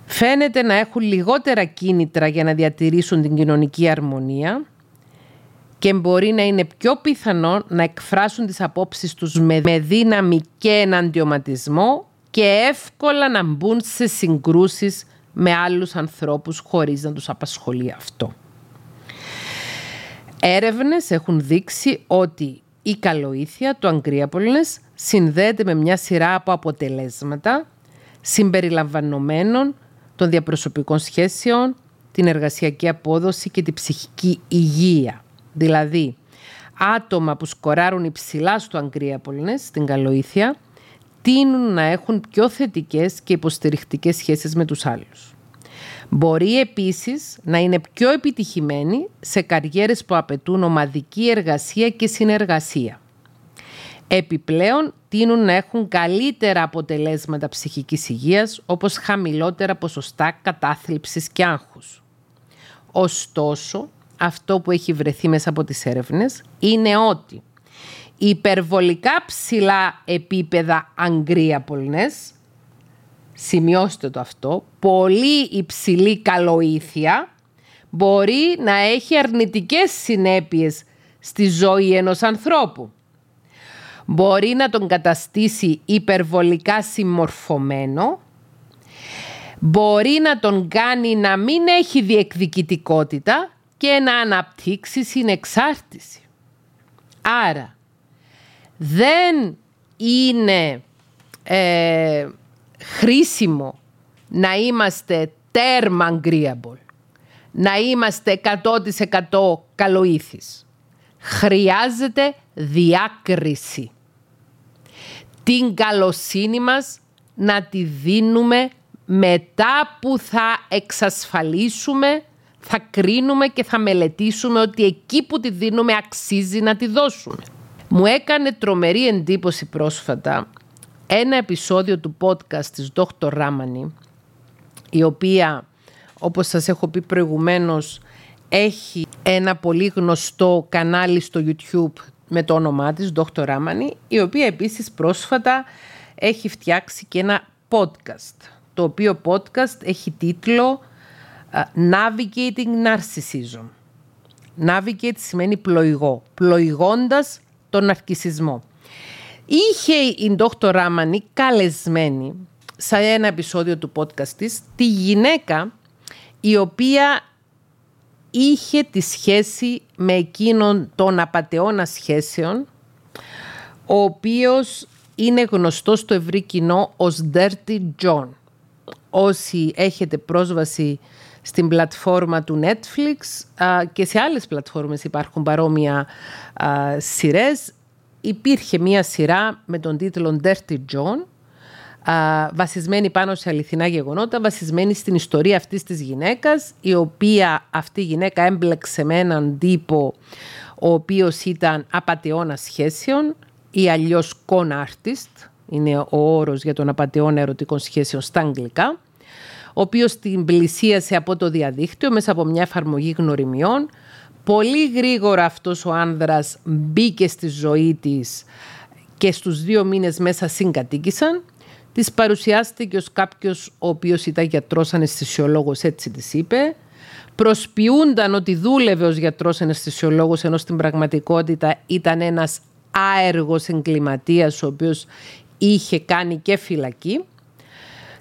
Φαίνεται να έχουν λιγότερα κίνητρα για να διατηρήσουν την κοινωνική αρμονία και μπορεί να είναι πιο πιθανό να εκφράσουν τις απόψεις τους με δύναμη και εναντιωματισμό και εύκολα να μπουν σε συγκρούσεις με άλλους ανθρώπους χωρίς να τους απασχολεί αυτό. Έρευνες έχουν δείξει ότι η καλοήθεια του αγκρίαπολνες συνδέεται με μια σειρά από αποτελέσματα συμπεριλαμβανομένων των διαπροσωπικών σχέσεων, την εργασιακή απόδοση και την ψυχική υγεία. Δηλαδή, άτομα που σκοράρουν υψηλά στο αγκρίαπολνες, στην καλοήθεια, τείνουν να έχουν πιο θετικές και υποστηρικτικές σχέσεις με τους άλλους. Μπορεί επίσης να είναι πιο επιτυχημένοι σε καριέρες που απαιτούν ομαδική εργασία και συνεργασία. Επιπλέον, τείνουν να έχουν καλύτερα αποτελέσματα ψυχικής υγείας, όπως χαμηλότερα ποσοστά κατάθλιψης και άγχους. Ωστόσο, αυτό που έχει βρεθεί μέσα από τις έρευνες είναι ότι υπερβολικά ψηλά επίπεδα αγκρία πολνές, σημειώστε το αυτό, πολύ υψηλή καλοήθεια μπορεί να έχει αρνητικές συνέπειες στη ζωή ενός ανθρώπου. Μπορεί να τον καταστήσει υπερβολικά συμμορφωμένο, μπορεί να τον κάνει να μην έχει διεκδικητικότητα και να αναπτύξει συνεξάρτηση. Άρα, δεν είναι ε, χρήσιμο να είμαστε τέρμα agreeable, να είμαστε 100% καλοήθης. Χρειάζεται διάκριση. Την καλοσύνη μας να τη δίνουμε μετά που θα εξασφαλίσουμε, θα κρίνουμε και θα μελετήσουμε ότι εκεί που τη δίνουμε αξίζει να τη δώσουμε. Μου έκανε τρομερή εντύπωση πρόσφατα ένα επεισόδιο του podcast της Dr. Ράμανη, η οποία, όπως σας έχω πει προηγουμένως, έχει ένα πολύ γνωστό κανάλι στο YouTube με το όνομά της, Dr. Ράμανη, η οποία επίσης πρόσφατα έχει φτιάξει και ένα podcast, το οποίο podcast έχει τίτλο Navigating Narcissism. Navigate σημαίνει πλοηγό, πλοηγώντας τον ναρκισισμό. Είχε η Ντόκτο Ράμανη καλεσμένη σε ένα επεισόδιο του podcast της τη γυναίκα η οποία είχε τη σχέση με εκείνον των απαταιώνα σχέσεων ο οποίος είναι γνωστός στο ευρύ κοινό ως Dirty John. Όσοι έχετε πρόσβαση στην πλατφόρμα του Netflix και σε άλλες πλατφόρμες υπάρχουν παρόμοια σειρές. Υπήρχε μία σειρά με τον τίτλο Dirty John, βασισμένη πάνω σε αληθινά γεγονότα, βασισμένη στην ιστορία αυτής της γυναίκας, η οποία αυτή η γυναίκα έμπλεξε με έναν τύπο ο οποίος ήταν απαταιώνας σχέσεων ή αλλιώς con artist, είναι ο όρος για τον απαταιώνα ερωτικών σχέσεων στα αγγλικά, ο οποίος την πλησίασε από το διαδίκτυο μέσα από μια εφαρμογή γνωριμιών. Πολύ γρήγορα αυτός ο άνδρας μπήκε στη ζωή της και στους δύο μήνες μέσα συγκατοίκησαν. Της παρουσιάστηκε ως κάποιος ο οποίος ήταν γιατρός αναισθησιολόγος, έτσι της είπε. Προσποιούνταν ότι δούλευε ως γιατρός αναισθησιολόγος, ενώ στην πραγματικότητα ήταν ένας άεργος εγκληματίας, ο οποίος είχε κάνει και φυλακή.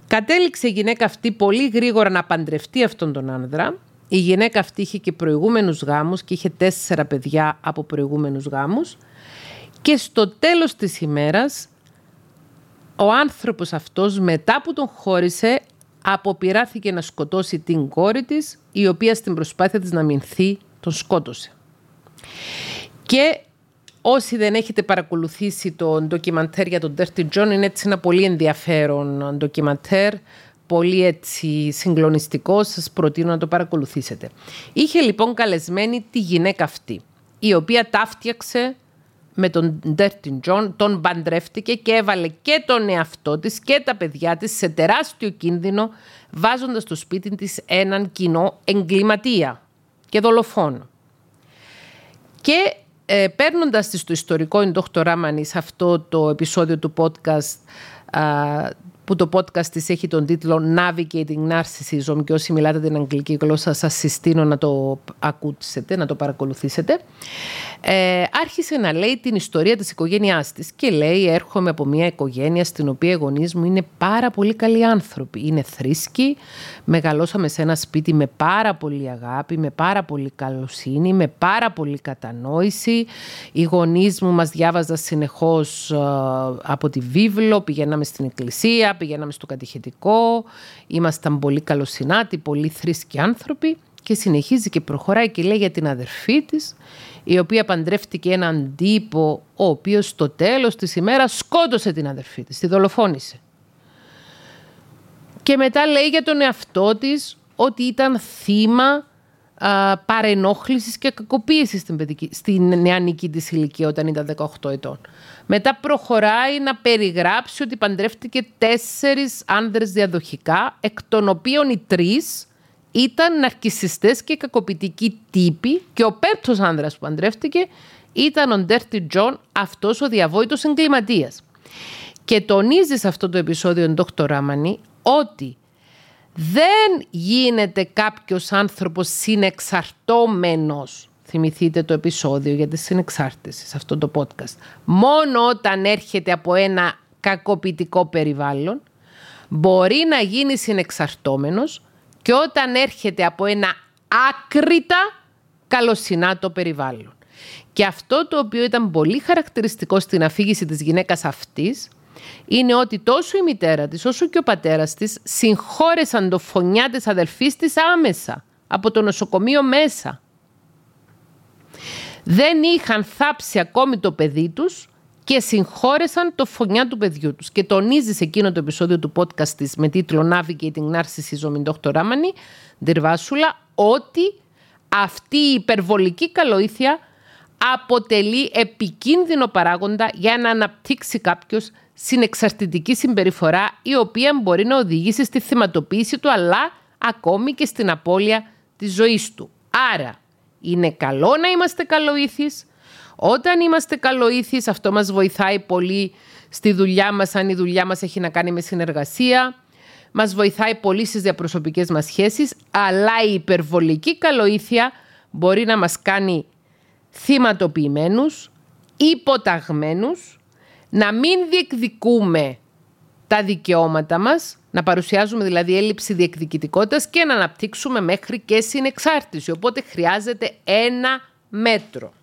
Κατέληξε η γυναίκα αυτή πολύ γρήγορα να παντρευτεί αυτόν τον άνδρα. Η γυναίκα αυτή είχε και προηγούμενους γάμους και είχε τέσσερα παιδιά από προηγούμενους γάμους. Και στο τέλος της ημέρας, ο άνθρωπος αυτός μετά που τον χώρισε, αποπειράθηκε να σκοτώσει την κόρη της, η οποία στην προσπάθεια της να μηνθεί τον σκότωσε. Και όσοι δεν έχετε παρακολουθήσει το ντοκιμαντέρ για τον Dirty John, είναι έτσι ένα πολύ ενδιαφέρον ντοκιμαντέρ, πολύ έτσι συγκλονιστικό, σας προτείνω να το παρακολουθήσετε. Είχε λοιπόν καλεσμένη τη γυναίκα αυτή, η οποία ταύτιαξε με τον Dirty John, τον παντρεύτηκε και έβαλε και τον εαυτό της και τα παιδιά της σε τεράστιο κίνδυνο, βάζοντας στο σπίτι της έναν κοινό εγκληματία και δολοφόνο. Και ε, παίρνοντας τη στο ιστορικό εντόχτοράμανη σε αυτό το επεισόδιο του podcast που το podcast της έχει τον τίτλο Navigating Narcissism και όσοι μιλάτε την αγγλική γλώσσα σας συστήνω να το ακούσετε, να το παρακολουθήσετε. Ε, άρχισε να λέει την ιστορία της οικογένειάς της και λέει έρχομαι από μια οικογένεια στην οποία οι γονείς μου είναι πάρα πολύ καλοί άνθρωποι. Είναι θρήσκοι, μεγαλώσαμε σε ένα σπίτι με πάρα πολύ αγάπη, με πάρα πολύ καλοσύνη, με πάρα πολύ κατανόηση. Οι γονείς μου μας διάβαζαν συνεχώς ε, από τη βίβλο, πηγαίναμε στην εκκλησία, πηγαίναμε στο κατηχητικό, ήμασταν πολύ καλοσυνάτοι, πολύ θρήσκοι άνθρωποι και συνεχίζει και προχωράει και λέει για την αδερφή της, η οποία παντρεύτηκε έναν τύπο ο οποίος στο τέλος της ημέρας σκότωσε την αδερφή της, τη δολοφόνησε. Και μετά λέει για τον εαυτό της ότι ήταν θύμα παρενόχλησης και κακοποίησης στην, παιδική, στην νεανική της ηλικία όταν ήταν 18 ετών. Μετά προχωράει να περιγράψει ότι παντρεύτηκε τέσσερις άνδρες διαδοχικά, εκ των οποίων οι τρεις ήταν ναρκισσιστές και κακοποιητικοί τύποι και ο πέμπτος άνδρας που παντρεύτηκε ήταν ο Dirty John, αυτός ο διαβόητος εγκληματίας. Και τονίζεις σε αυτό το επεισόδιο ο Dr. Ράμανι ότι δεν γίνεται κάποιος άνθρωπος συνεξαρτώμενος. Θυμηθείτε το επεισόδιο για τη συνεξάρτηση σε αυτό το podcast. Μόνο όταν έρχεται από ένα κακοποιητικό περιβάλλον μπορεί να γίνει συνεξαρτώμενος και όταν έρχεται από ένα άκρητα καλοσυνάτο περιβάλλον. Και αυτό το οποίο ήταν πολύ χαρακτηριστικό στην αφήγηση της γυναίκας αυτής είναι ότι τόσο η μητέρα της όσο και ο πατέρας της συγχώρεσαν το φωνιά της αδελφής της άμεσα από το νοσοκομείο μέσα. Δεν είχαν θάψει ακόμη το παιδί τους και συγχώρεσαν το φωνιά του παιδιού τους. Και τονίζεις σε εκείνο το επεισόδιο του podcast της με τίτλο Navigating Narcissism in Dr. Ramani, Ντερβάσουλα, ότι αυτή η υπερβολική καλοήθεια αποτελεί επικίνδυνο παράγοντα για να αναπτύξει κάποιος συνεξαρτητική συμπεριφορά η οποία μπορεί να οδηγήσει στη θυματοποίηση του αλλά ακόμη και στην απώλεια της ζωής του. Άρα είναι καλό να είμαστε καλοήθεις. Όταν είμαστε καλοήθεις αυτό μας βοηθάει πολύ στη δουλειά μας αν η δουλειά μας έχει να κάνει με συνεργασία. Μας βοηθάει πολύ στις διαπροσωπικές μας σχέσεις αλλά η υπερβολική καλοήθεια μπορεί να μας κάνει θυματοποιημένους, υποταγμένους να μην διεκδικούμε τα δικαιώματα μας, να παρουσιάζουμε δηλαδή έλλειψη διεκδικητικότητας και να αναπτύξουμε μέχρι και συνεξάρτηση. Οπότε χρειάζεται ένα μέτρο.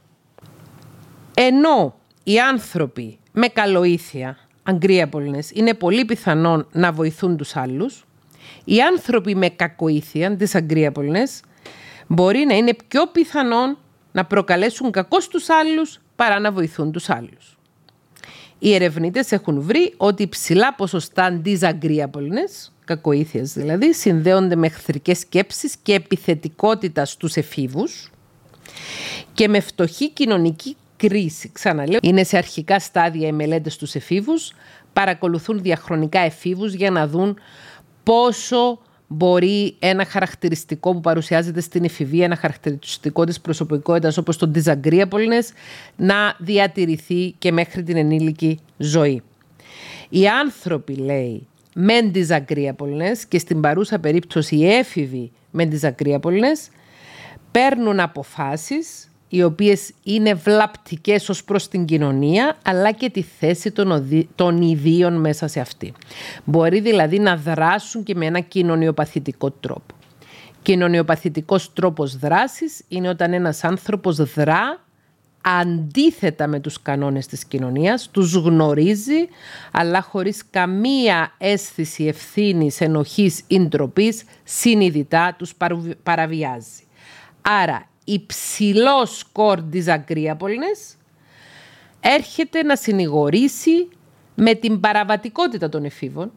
Ενώ οι άνθρωποι με καλοήθεια, αγκρίαπολνες, είναι πολύ πιθανόν να βοηθούν τους άλλους, οι άνθρωποι με κακοήθεια, τις αγκρίαπολνες, μπορεί να είναι πιο πιθανόν να προκαλέσουν κακό στους άλλους παρά να βοηθούν τους άλλους. Οι ερευνητές έχουν βρει ότι ψηλά ποσοστά disagreeableness, κακοήθειας δηλαδή, συνδέονται με εχθρικές σκέψεις και επιθετικότητα στους εφήβους και με φτωχή κοινωνική κρίση. Ξαναλέω, είναι σε αρχικά στάδια οι μελέτες στους εφήβους, παρακολουθούν διαχρονικά εφήβους για να δουν πόσο μπορεί ένα χαρακτηριστικό που παρουσιάζεται στην εφηβεία, ένα χαρακτηριστικό της προσωπικότητας όπως το disagreeableness, να διατηρηθεί και μέχρι την ενήλικη ζωή. Οι άνθρωποι, λέει, με disagreeableness και στην παρούσα περίπτωση οι έφηβοι με disagreeableness παίρνουν αποφάσεις οι οποίες είναι βλαπτικές ως προς την κοινωνία, αλλά και τη θέση των, των ιδίων μέσα σε αυτή. Μπορεί δηλαδή να δράσουν και με ένα κοινωνιοπαθητικό τρόπο. Κοινωνιοπαθητικός τρόπος δράσης είναι όταν ένας άνθρωπος δρά αντίθετα με τους κανόνες της κοινωνίας, τους γνωρίζει, αλλά χωρίς καμία αίσθηση ευθύνης, ενοχής ή ντροπής, συνειδητά τους παραβιάζει. Άρα, υψηλός σκορ disagreeableness έρχεται να συνηγορήσει με την παραβατικότητα των εφήβων,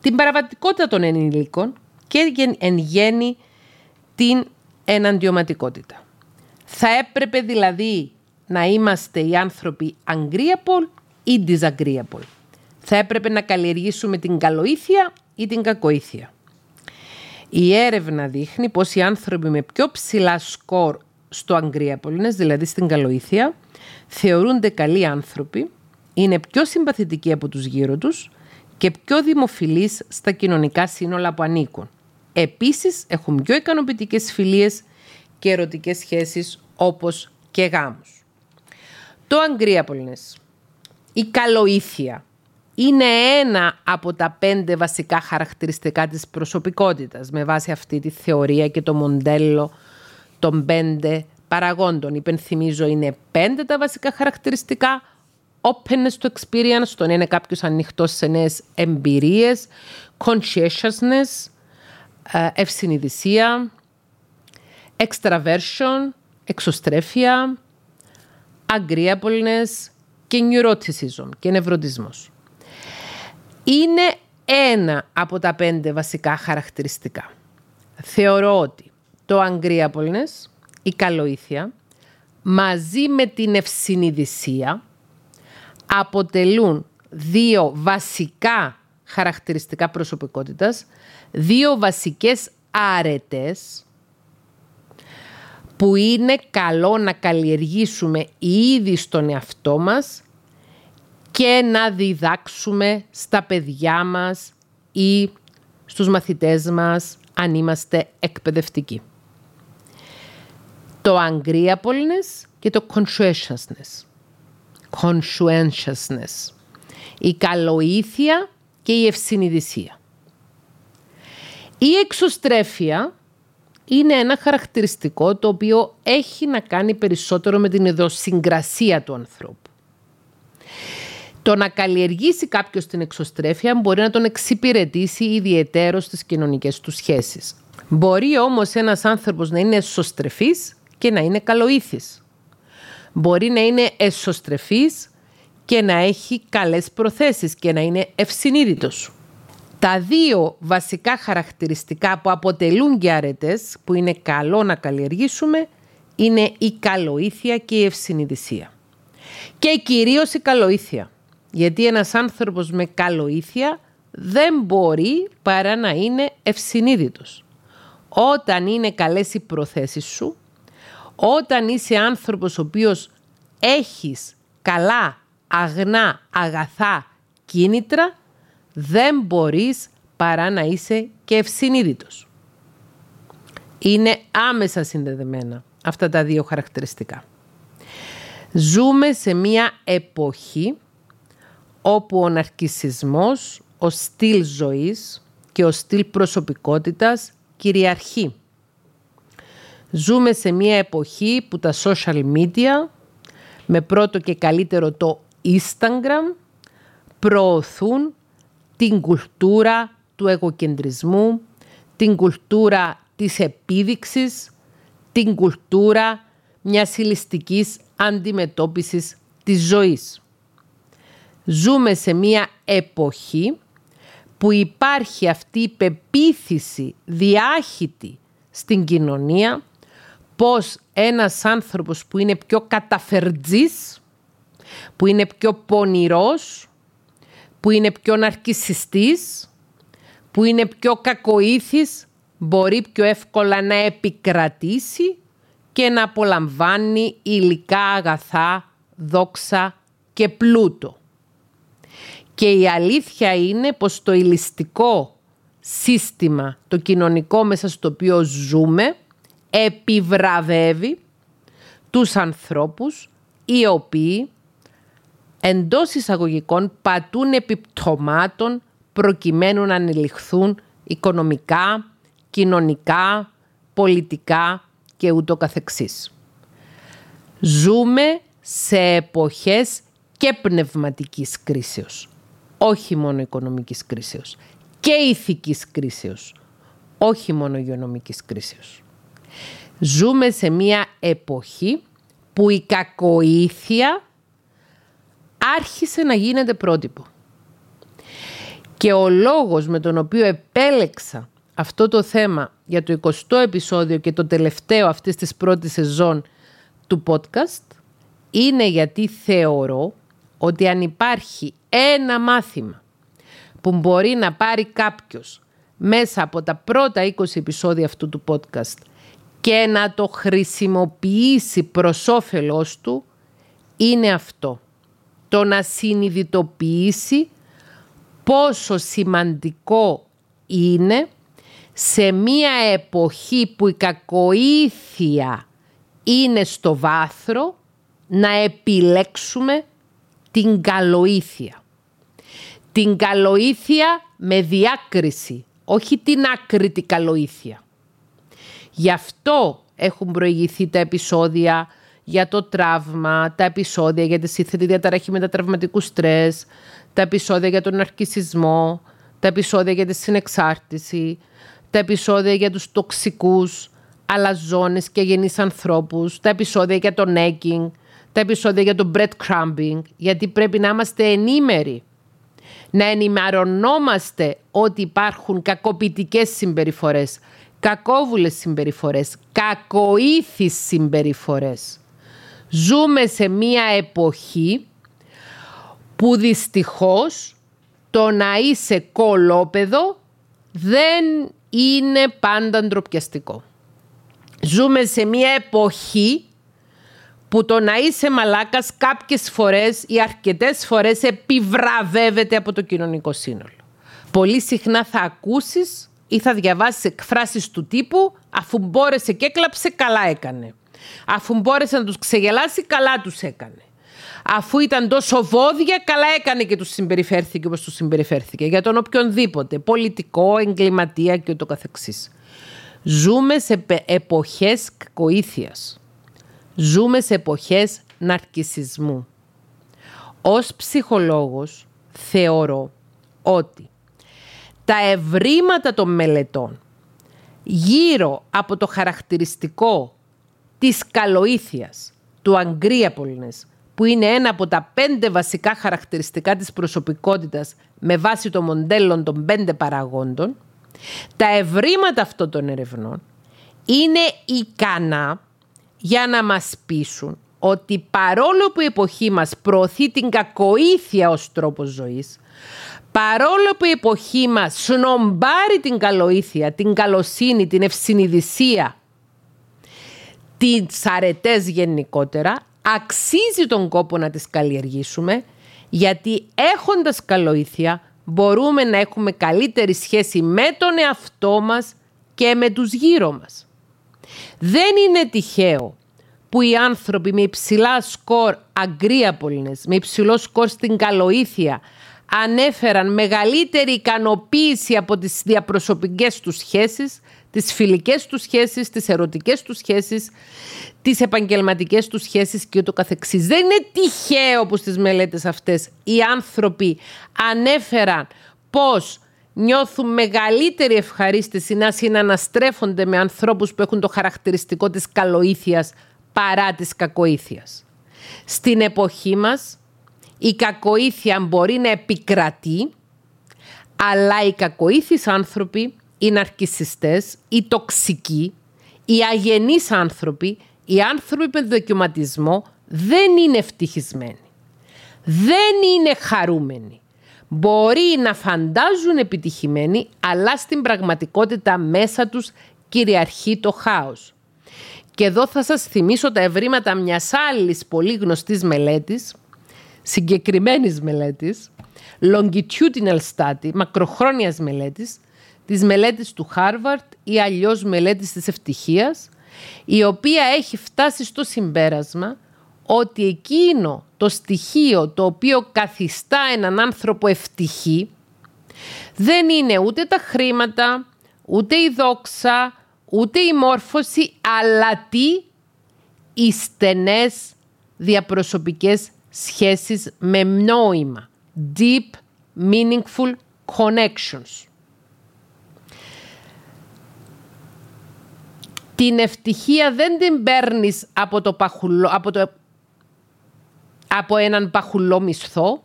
την παραβατικότητα των ενηλίκων και εν γέννη την εναντιωματικότητα. Θα έπρεπε δηλαδή να είμαστε οι άνθρωποι agreeable ή disagreeable. Θα έπρεπε να καλλιεργήσουμε την καλοήθεια ή την κακοήθεια. Η έρευνα δείχνει πως οι άνθρωποι με πιο ψηλά σκορ στο agreeableness, δηλαδή στην καλοήθεια, θεωρούνται καλοί άνθρωποι, είναι πιο συμπαθητικοί από τους γύρω τους και πιο δημοφιλείς στα κοινωνικά σύνολα που ανήκουν. Επίσης έχουν πιο ικανοποιητικές φιλίες και ερωτικές σχέσεις όπως και γάμους. Το agreeableness, η καλοήθεια, είναι ένα από τα πέντε βασικά χαρακτηριστικά της προσωπικότητας με βάση αυτή τη θεωρία και το μοντέλο των πέντε παραγόντων. Υπενθυμίζω είναι πέντε τα βασικά χαρακτηριστικά openness to experience, το να είναι κάποιος ανοιχτός σε νέες εμπειρίες, conscientiousness, ε, ευσυνειδησία, extraversion, εξωστρέφεια, agreeableness και neuroticism και νευρωτισμός. Είναι ένα από τα πέντε βασικά χαρακτηριστικά. Θεωρώ ότι το agreeableness, η καλοήθεια, μαζί με την ευσυνειδησία αποτελούν δύο βασικά χαρακτηριστικά προσωπικότητας, δύο βασικές άρετες που είναι καλό να καλλιεργήσουμε ήδη στον εαυτό μας και να διδάξουμε στα παιδιά μας ή στους μαθητές μας αν είμαστε εκπαιδευτικοί. Το agreeableness και το conscientiousness. Conscientiousness. Η καλοήθεια και η ευσυνειδησία. Η εξωστρέφεια είναι ένα χαρακτηριστικό το οποίο έχει να κάνει περισσότερο με την ιδιοσυγκρασία του ανθρώπου. Το να καλλιεργήσει κάποιος την εξωστρέφεια μπορεί να τον εξυπηρετήσει ιδιαιτέρως στις κοινωνικές του σχέσεις. Μπορεί όμως ένας άνθρωπος να είναι εσωστρεφής και να είναι καλοήθης. Μπορεί να είναι εσωστρεφής και να έχει καλές προθέσεις και να είναι ευσυνείδητος. Τα δύο βασικά χαρακτηριστικά που αποτελούν και αρετές, που είναι καλό να καλλιεργήσουμε, είναι η καλοήθεια και η ευσυνειδησία. Και κυρίως η καλοήθεια. Γιατί ένας άνθρωπος με καλοήθεια δεν μπορεί παρά να είναι ευσυνείδητος. Όταν είναι καλές οι προθέσεις σου, όταν είσαι άνθρωπος ο οποίος έχεις καλά, αγνά, αγαθά κίνητρα, δεν μπορείς παρά να είσαι και ευσυνείδητος. Είναι άμεσα συνδεδεμένα αυτά τα δύο χαρακτηριστικά. Ζούμε σε μια εποχή όπου ο ναρκισισμός, ο στυλ ζωής και ο στυλ προσωπικότητας κυριαρχεί. Ζούμε σε μια εποχή που τα social media, με πρώτο και καλύτερο το Instagram, προωθούν την κουλτούρα του εγωκεντρισμού, την κουλτούρα της επίδειξης, την κουλτούρα μιας ηλιστικής αντιμετώπισης της ζωής. Ζούμε σε μια εποχή που υπάρχει αυτή η πεποίθηση διάχυτη στην κοινωνία πως ένας άνθρωπος που είναι πιο καταφερτζής, που είναι πιο πονηρός, που είναι πιο ναρκισιστής, που είναι πιο κακοήθης, μπορεί πιο εύκολα να επικρατήσει και να απολαμβάνει υλικά αγαθά, δόξα και πλούτο. Και η αλήθεια είναι πως το ηλιστικό σύστημα, το κοινωνικό μέσα στο οποίο ζούμε, επιβραβεύει τους ανθρώπους οι οποίοι εντός εισαγωγικών πατούν επιπτωμάτων προκειμένου να ανελιχθούν οικονομικά, κοινωνικά, πολιτικά και ούτω καθεξής. Ζούμε σε εποχές και πνευματικής κρίσεως, όχι μόνο οικονομικής κρίσεως και ηθικής κρίσεως, όχι μόνο υγειονομικής κρίσεως. Ζούμε σε μια εποχή που η κακοήθεια άρχισε να γίνεται πρότυπο. Και ο λόγος με τον οποίο επέλεξα αυτό το θέμα για το 20ο επεισόδιο και το τελευταίο αυτής της πρώτης σεζόν του podcast είναι γιατί θεωρώ ότι αν υπάρχει ένα μάθημα που μπορεί να πάρει κάποιος μέσα από τα πρώτα 20 επεισόδια αυτού του podcast και να το χρησιμοποιήσει προς όφελός του είναι αυτό. Το να συνειδητοποιήσει πόσο σημαντικό είναι σε μία εποχή που η κακοήθεια είναι στο βάθρο να επιλέξουμε την καλοήθεια. Την καλοήθεια με διάκριση, όχι την άκρητη καλοήθεια. Γι' αυτό έχουν προηγηθεί τα επεισόδια για το τραύμα, τα επεισόδια για τη σύνθετη διαταραχή μετατραυματικού στρες, τα επεισόδια για τον αρκισισμό, τα επεισόδια για τη συνεξάρτηση, τα επεισόδια για τους τοξικούς, αλαζόνες και γενείς ανθρώπους, τα επεισόδια για το necking, τα επεισόδια για το breadcrumbing, γιατί πρέπει να είμαστε ενήμεροι. Να ενημερωνόμαστε ότι υπάρχουν κακοποιητικές συμπεριφορές, κακόβουλες συμπεριφορές, κακοήθεις συμπεριφορές. Ζούμε σε μία εποχή που δυστυχώς το να είσαι κολόπεδο δεν είναι πάντα ντροπιαστικό. Ζούμε σε μία εποχή που το να είσαι μαλάκας κάποιες φορές ή αρκετές φορές επιβραβεύεται από το κοινωνικό σύνολο. Πολύ συχνά θα ακούσεις ή θα διαβάσεις εκφράσεις του τύπου αφού μπόρεσε και έκλαψε καλά έκανε. Αφού μπόρεσε να τους ξεγελάσει καλά τους έκανε. Αφού ήταν τόσο βόδια, καλά έκανε και τους συμπεριφέρθηκε όπως τους συμπεριφέρθηκε. Για τον οποιονδήποτε, πολιτικό, εγκληματία και ούτω καθεξής. Ζούμε σε εποχές κακοήθειας. Ζούμε σε εποχές ναρκισισμού. Ως ψυχολόγος θεωρώ ότι τα ευρήματα των μελετών γύρω από το χαρακτηριστικό της καλοήθειας του Αγκρίαπολνες που είναι ένα από τα πέντε βασικά χαρακτηριστικά της προσωπικότητας με βάση το μοντέλο των πέντε παραγόντων, τα ευρήματα αυτών των ερευνών είναι ικανά για να μας πείσουν ότι παρόλο που η εποχή μας προωθεί την κακοήθεια ως τρόπο ζωής, παρόλο που η εποχή μας σνομπάρει την καλοήθεια, την καλοσύνη, την ευσυνειδησία, τις αρετές γενικότερα, αξίζει τον κόπο να τις καλλιεργήσουμε, γιατί έχοντας καλοήθεια μπορούμε να έχουμε καλύτερη σχέση με τον εαυτό μας και με τους γύρω μας. Δεν είναι τυχαίο που οι άνθρωποι με υψηλά σκορ αγκρίαπολνες, με υψηλό σκορ στην καλοήθεια, ανέφεραν μεγαλύτερη ικανοποίηση από τις διαπροσωπικές τους σχέσεις, τις φιλικές τους σχέσεις, τις ερωτικές τους σχέσεις, τις επαγγελματικές τους σχέσεις και ούτω καθεξής. Δεν είναι τυχαίο που στις μελέτες αυτές οι άνθρωποι ανέφεραν πώς νιώθουν μεγαλύτερη ευχαρίστηση να συναναστρέφονται με ανθρώπους που έχουν το χαρακτηριστικό της καλοήθειας παρά της κακοήθειας. Στην εποχή μας η κακοήθεια μπορεί να επικρατεί, αλλά οι κακοήθεις άνθρωποι, οι ναρκισιστές, οι τοξικοί, οι αγενείς άνθρωποι, οι άνθρωποι με δοκιματισμό δεν είναι ευτυχισμένοι. Δεν είναι χαρούμενοι. Μπορεί να φαντάζουν επιτυχημένοι, αλλά στην πραγματικότητα μέσα τους κυριαρχεί το χάος. Και εδώ θα σας θυμίσω τα ευρήματα μιας άλλης πολύ γνωστής μελέτης, συγκεκριμένης μελέτης, longitudinal study, μακροχρόνιας μελέτης, της μελέτης του Harvard ή αλλιώς μελέτης της ευτυχίας, η οποία έχει φτάσει στο συμπέρασμα ότι εκείνο το στοιχείο το οποίο καθιστά έναν άνθρωπο ευτυχή δεν είναι ούτε τα χρήματα, ούτε η δόξα, ούτε η μόρφωση, αλλά τι; Οι στενές διαπροσωπικές σχέσεις με νόημα. Deep, meaningful connections. Την ευτυχία δεν την παίρνεις από, το παχουλό, από, το, από έναν παχουλό μισθό.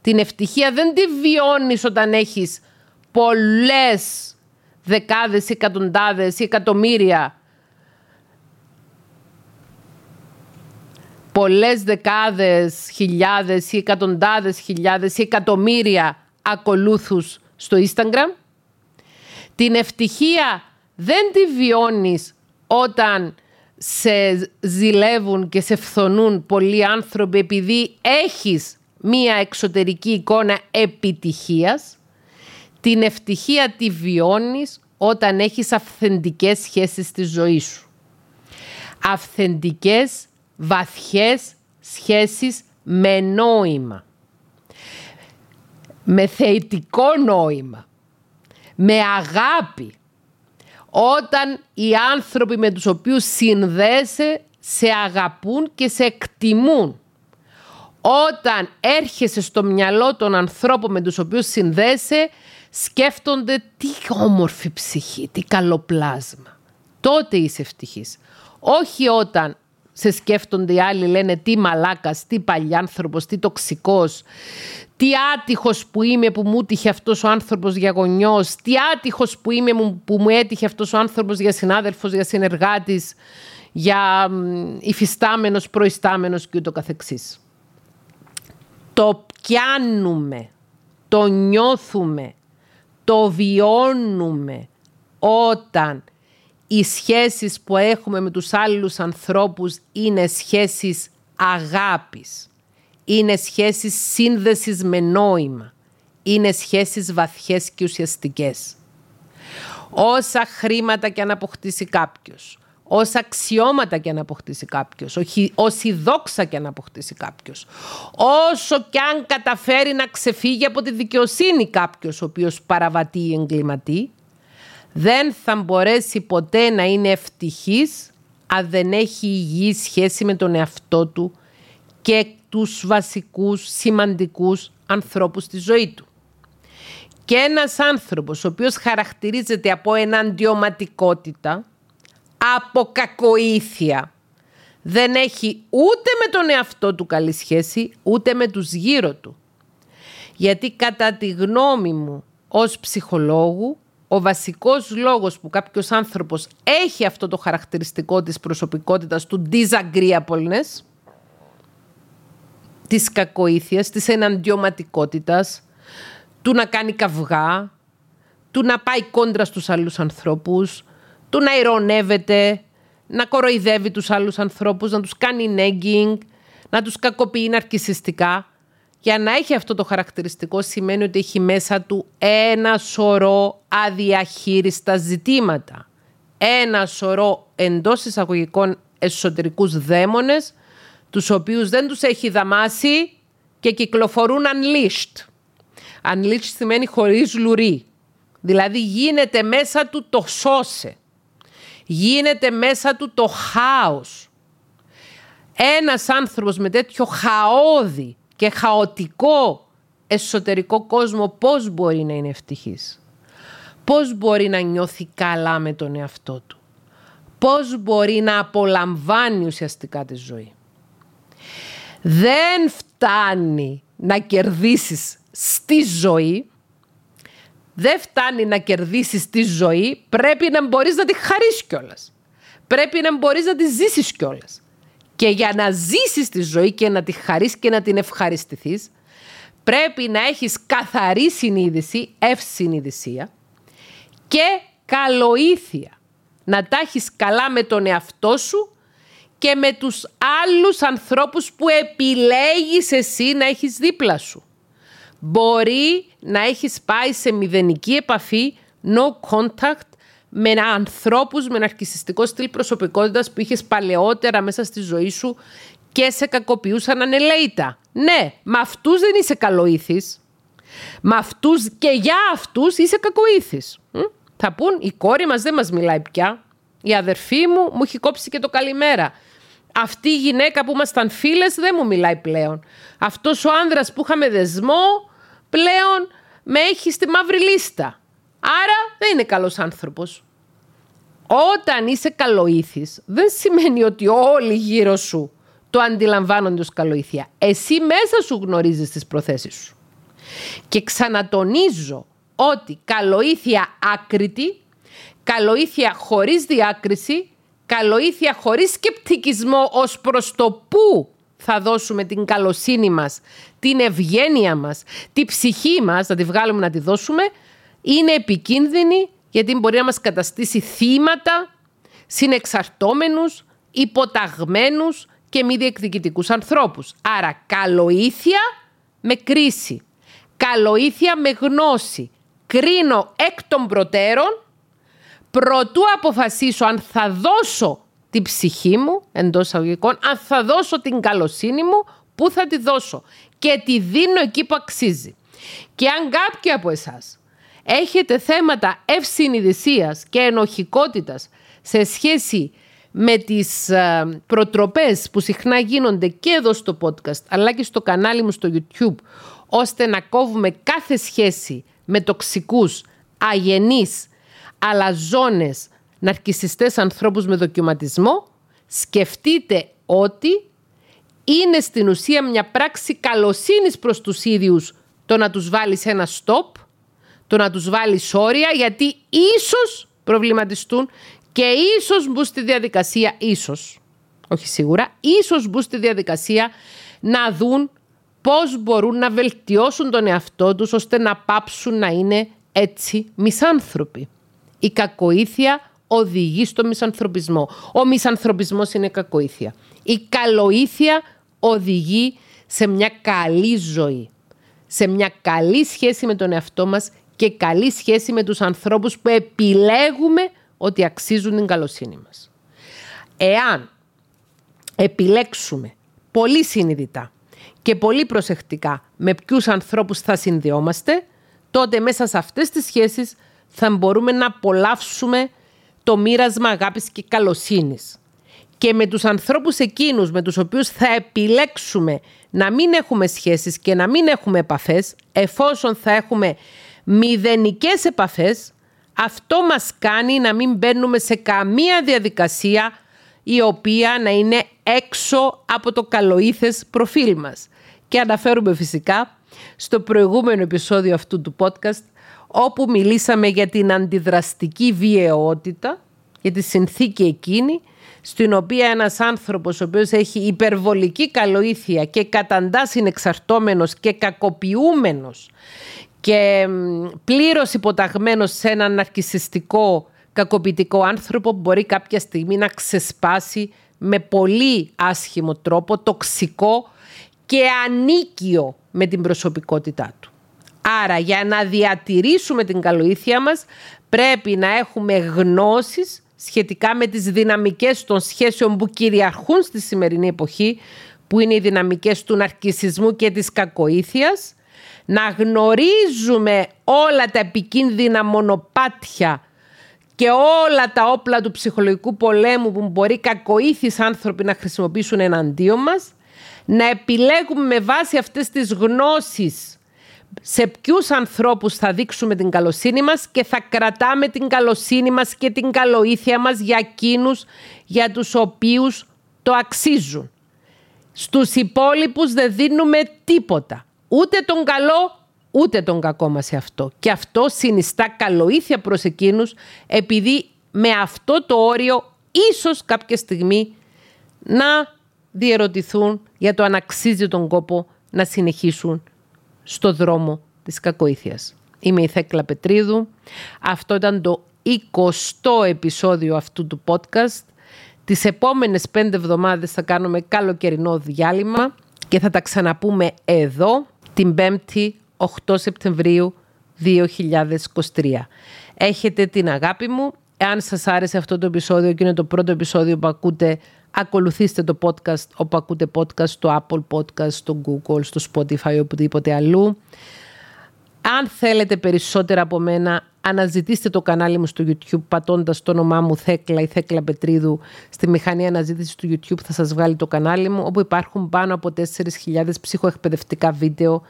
Την ευτυχία δεν τη βιώνεις όταν έχεις πολλές δεκάδες, εκατοντάδες ή εκατομμύρια πολλές δεκάδες χιλιάδες ή εκατοντάδες χιλιάδες ή εκατομμύρια ακολούθους στο Instagram. Την ευτυχία δεν τη βιώνεις όταν σε ζηλεύουν και σε φθονούν πολλοί άνθρωποι επειδή έχεις μία εξωτερική εικόνα επιτυχίας. Την ευτυχία τη βιώνεις όταν έχεις αυθεντικές σχέσεις στη ζωή σου. Αυθεντικές, βαθιές σχέσεις με νόημα. Με θεητικό νόημα. Με αγάπη. Όταν οι άνθρωποι με τους οποίους συνδέεσαι σε αγαπούν και σε εκτιμούν. Όταν έρχεσαι στο μυαλό των ανθρώπων με τους οποίους συνδέεσαι σκέφτονται τι όμορφη ψυχή, τι καλό πλάσμα. Τότε είσαι ευτυχής. Όχι όταν σε σκέφτονται οι άλλοι, λένε τι μαλάκας, τι παλιάνθρωπος, τι τοξικός, τι άτυχος που είμαι που μου έτυχε αυτός ο άνθρωπος για γονιός, τι άτυχος που είμαι που μου έτυχε αυτός ο άνθρωπος για συνάδελφος, για συνεργάτης, για υφιστάμενος, προϊστάμενος και ούτω καθεξής. Το πιάνουμε, το νιώθουμε, το βιώνουμε όταν οι σχέσεις που έχουμε με τους άλλους ανθρώπους είναι σχέσεις αγάπης. Είναι σχέσεις σύνδεσης με νόημα. Είναι σχέσεις βαθιές και ουσιαστικές. Όσα χρήματα και αν αποκτήσει κάποιος, όσα αξιώματα και αν αποκτήσει κάποιος, όση δόξα και αν αποκτήσει κάποιος, όσο και αν καταφέρει να ξεφύγει από τη δικαιοσύνη κάποιος ο οποίος παραβατεί ή εγκληματεί, δεν θα μπορέσει ποτέ να είναι ευτυχής αν δεν έχει υγιή σχέση με τον εαυτό του και τους βασικούς σημαντικούς ανθρώπους στη ζωή του. Και ένας άνθρωπος ο οποίος χαρακτηρίζεται από εναντιωματικότητα, από κακοήθεια, δεν έχει ούτε με τον εαυτό του καλή σχέση, ούτε με τους γύρω του. Γιατί κατά τη γνώμη μου ως ψυχολόγου, ο βασικός λόγος που κάποιος άνθρωπος έχει αυτό το χαρακτηριστικό της προσωπικότητας του disagreeableness, της κακοήθειας, της εναντιωματικότητας, του να κάνει καυγά, του να πάει κόντρα στους άλλους ανθρώπους, του να ηρωνεύεται, να κοροϊδεύει τους άλλους ανθρώπους, να τους κάνει nagging, να τους κακοποιεί ναρκισιστικά. Για να έχει αυτό το χαρακτηριστικό σημαίνει ότι έχει μέσα του ένα σωρό αδιαχείριστα ζητήματα. Ένα σωρό εντός εισαγωγικών εσωτερικούς δαίμονες, τους οποίους δεν τους έχει δαμάσει και κυκλοφορούν unleashed. Unleashed σημαίνει χωρίς λουρί. Δηλαδή γίνεται μέσα του το σώσε. Γίνεται μέσα του το χάος. Ένας άνθρωπος με τέτοιο χαόδι και χαοτικό εσωτερικό κόσμο πώς μπορεί να είναι ευτυχής; Πώς μπορεί να νιώθει καλά με τον εαυτό του; Πώς μπορεί να απολαμβάνει ουσιαστικά τη ζωή; Δεν φτάνει να κερδίσεις στη ζωή. Δεν φτάνει να κερδίσεις τη ζωή. Πρέπει να μπορείς να τη χαρίσεις κιόλας. Πρέπει να μπορείς να τη ζήσεις κιόλας. Και για να ζήσεις τη ζωή και να τη χαρείς και να την ευχαριστηθείς, πρέπει να έχεις καθαρή συνείδηση, ευσυνειδησία και καλοήθεια. Να τα έχεις καλά με τον εαυτό σου και με τους άλλους ανθρώπους που επιλέγεις εσύ να έχεις δίπλα σου. Μπορεί να έχεις πάει σε μηδενική επαφή, no contact, με ανθρώπους με ναρκισιστικό στυλ προσωπικότητας που είχες παλαιότερα μέσα στη ζωή σου και σε κακοποιούσαν ανελαίητα. Ναι, με αυτούς δεν είσαι καλοήθης. Με αυτούς και για αυτούς είσαι κακοήθης. Θα πούν η κόρη μας δεν μας μιλάει πια. Η αδερφή μου μου έχει κόψει και το καλημέρα. Αυτή η γυναίκα που ήμασταν φίλες δεν μου μιλάει πλέον. Αυτός ο άνδρας που είχαμε δεσμό πλέον με έχει στη μαύρη λίστα. Άρα δεν είναι καλός άνθρωπος. Όταν είσαι καλοήθης, δεν σημαίνει ότι όλοι γύρω σου το αντιλαμβάνονται ως καλοήθεια. Εσύ μέσα σου γνωρίζεις τις προθέσεις σου. Και ξανατονίζω ότι καλοήθεια άκρητη, καλοήθεια χωρίς διάκριση, καλοήθεια χωρίς σκεπτικισμό ως προς το πού θα δώσουμε την καλοσύνη μας, την ευγένεια μας, τη ψυχή μας, να τη βγάλουμε να τη δώσουμε, είναι επικίνδυνη γιατί μπορεί να μας καταστήσει θύματα, συνεξαρτώμενους, υποταγμένους και μη διεκδικητικούς ανθρώπους. Άρα καλοήθεια με κρίση, καλοήθεια με γνώση. Κρίνω εκ των προτέρων, προτού αποφασίσω αν θα δώσω την ψυχή μου, εντός αγωγικών, αν θα δώσω την καλοσύνη μου, πού θα τη δώσω. Και τη δίνω εκεί που αξίζει. Και αν κάποιοι από εσάς έχετε θέματα ευσυνειδησίας και ενοχικότητας σε σχέση με τις ε, προτροπές που συχνά γίνονται και εδώ στο podcast αλλά και στο κανάλι μου στο YouTube ώστε να κόβουμε κάθε σχέση με τοξικούς, αγενείς, αλαζόνες, ναρκισιστές ανθρώπους με δοκιματισμό, σκεφτείτε ότι είναι στην ουσία μια πράξη καλοσύνης προς τους ίδιους το να τους βάλεις ένα stop, το να τους βάλεις όρια, γιατί ίσως προβληματιστούν και ίσως μπουν στη διαδικασία, ίσως, όχι σίγουρα, ίσως μπουν στη διαδικασία να δουν πώς μπορούν να βελτιώσουν τον εαυτό τους ώστε να πάψουν να είναι έτσι μισάνθρωποι. Η κακοήθεια οδηγεί στο μισανθρωπισμό. Ο μισανθρωπισμός είναι κακοήθεια. Η καλοήθεια οδηγεί σε μια καλή ζωή. Σε μια καλή σχέση με τον εαυτό μας και καλή σχέση με τους ανθρώπους που επιλέγουμε ότι αξίζουν την καλοσύνη μας. Εάν επιλέξουμε πολύ συνειδητά και πολύ προσεκτικά με ποιους ανθρώπους θα συνδυόμαστε, τότε μέσα σε αυτές τις σχέσεις θα μπορούμε να απολαύσουμε το μοίρασμα αγάπης και καλοσύνης. Και με τους ανθρώπους εκείνους με τους οποίους θα επιλέξουμε να μην έχουμε σχέσεις και να μην έχουμε επαφές, εφόσον θα έχουμε μηδενικές επαφές, αυτό μας κάνει να μην μπαίνουμε σε καμία διαδικασία η οποία να είναι έξω από το καλοήθες προφίλ μας. Και αναφέρουμε φυσικά στο προηγούμενο επεισόδιο αυτού του podcast όπου μιλήσαμε για την αντιδραστική βιαιότητα, για τη συνθήκη εκείνη, στην οποία ένας άνθρωπος ο οποίος έχει υπερβολική καλοήθεια και καταντάς συνεξαρτώμενος και κακοποιούμενος και πλήρως υποταγμένος σε έναν ναρκισιστικό κακοποιητικό άνθρωπο μπορεί κάποια στιγμή να ξεσπάσει με πολύ άσχημο τρόπο, τοξικό και ανίκιο με την προσωπικότητά του. Άρα για να διατηρήσουμε την καλοήθεια μας πρέπει να έχουμε γνώσεις σχετικά με τις δυναμικές των σχέσεων που κυριαρχούν στη σημερινή εποχή που είναι οι δυναμικές του ναρκισισμού και της κακοήθειας να γνωρίζουμε όλα τα επικίνδυνα μονοπάτια και όλα τα όπλα του ψυχολογικού πολέμου που μπορεί κακοήθεις άνθρωποι να χρησιμοποιήσουν εναντίον μας, να επιλέγουμε με βάση αυτές τις γνώσεις σε ποιους ανθρώπους θα δείξουμε την καλοσύνη μας και θα κρατάμε την καλοσύνη μας και την καλοήθεια μας για εκείνους για τους οποίους το αξίζουν. Στους υπόλοιπους δεν δίνουμε τίποτα. Ούτε τον καλό, ούτε τον κακό μας σε αυτό. Και αυτό συνιστά καλοήθεια προς εκείνους, επειδή με αυτό το όριο ίσως κάποια στιγμή να διερωτηθούν για το αν αξίζει τον κόπο να συνεχίσουν στο δρόμο της κακοήθειας. Είμαι η Θέκλα Πετρίδου. Αυτό ήταν το 20ο επεισόδιο αυτού του podcast. Τις επόμενες πέντε εβδομάδες θα κάνουμε καλοκαιρινό διάλειμμα και θα τα ξαναπούμε εδώ την 5η 8 Σεπτεμβρίου 2023. Έχετε την αγάπη μου. Εάν σας άρεσε αυτό το επεισόδιο και είναι το πρώτο επεισόδιο που ακούτε, ακολουθήστε το podcast όπου ακούτε podcast στο Apple Podcast, στο Google, στο Spotify, οπουδήποτε αλλού. Αν θέλετε περισσότερα από μένα, αναζητήστε το κανάλι μου στο YouTube πατώντας το όνομά μου Θέκλα ή Θέκλα Πετρίδου στη μηχανή αναζήτησης του YouTube θα σας βγάλει το κανάλι μου όπου υπάρχουν πάνω από 4.000 ψυχοεκπαιδευτικά βίντεο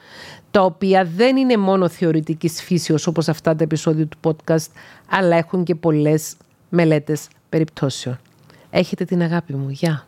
τα οποία δεν είναι μόνο θεωρητικής φύσεως όπως αυτά τα επεισόδια του podcast αλλά έχουν και πολλές μελέτες περιπτώσεων. Έχετε την αγάπη μου. Γεια.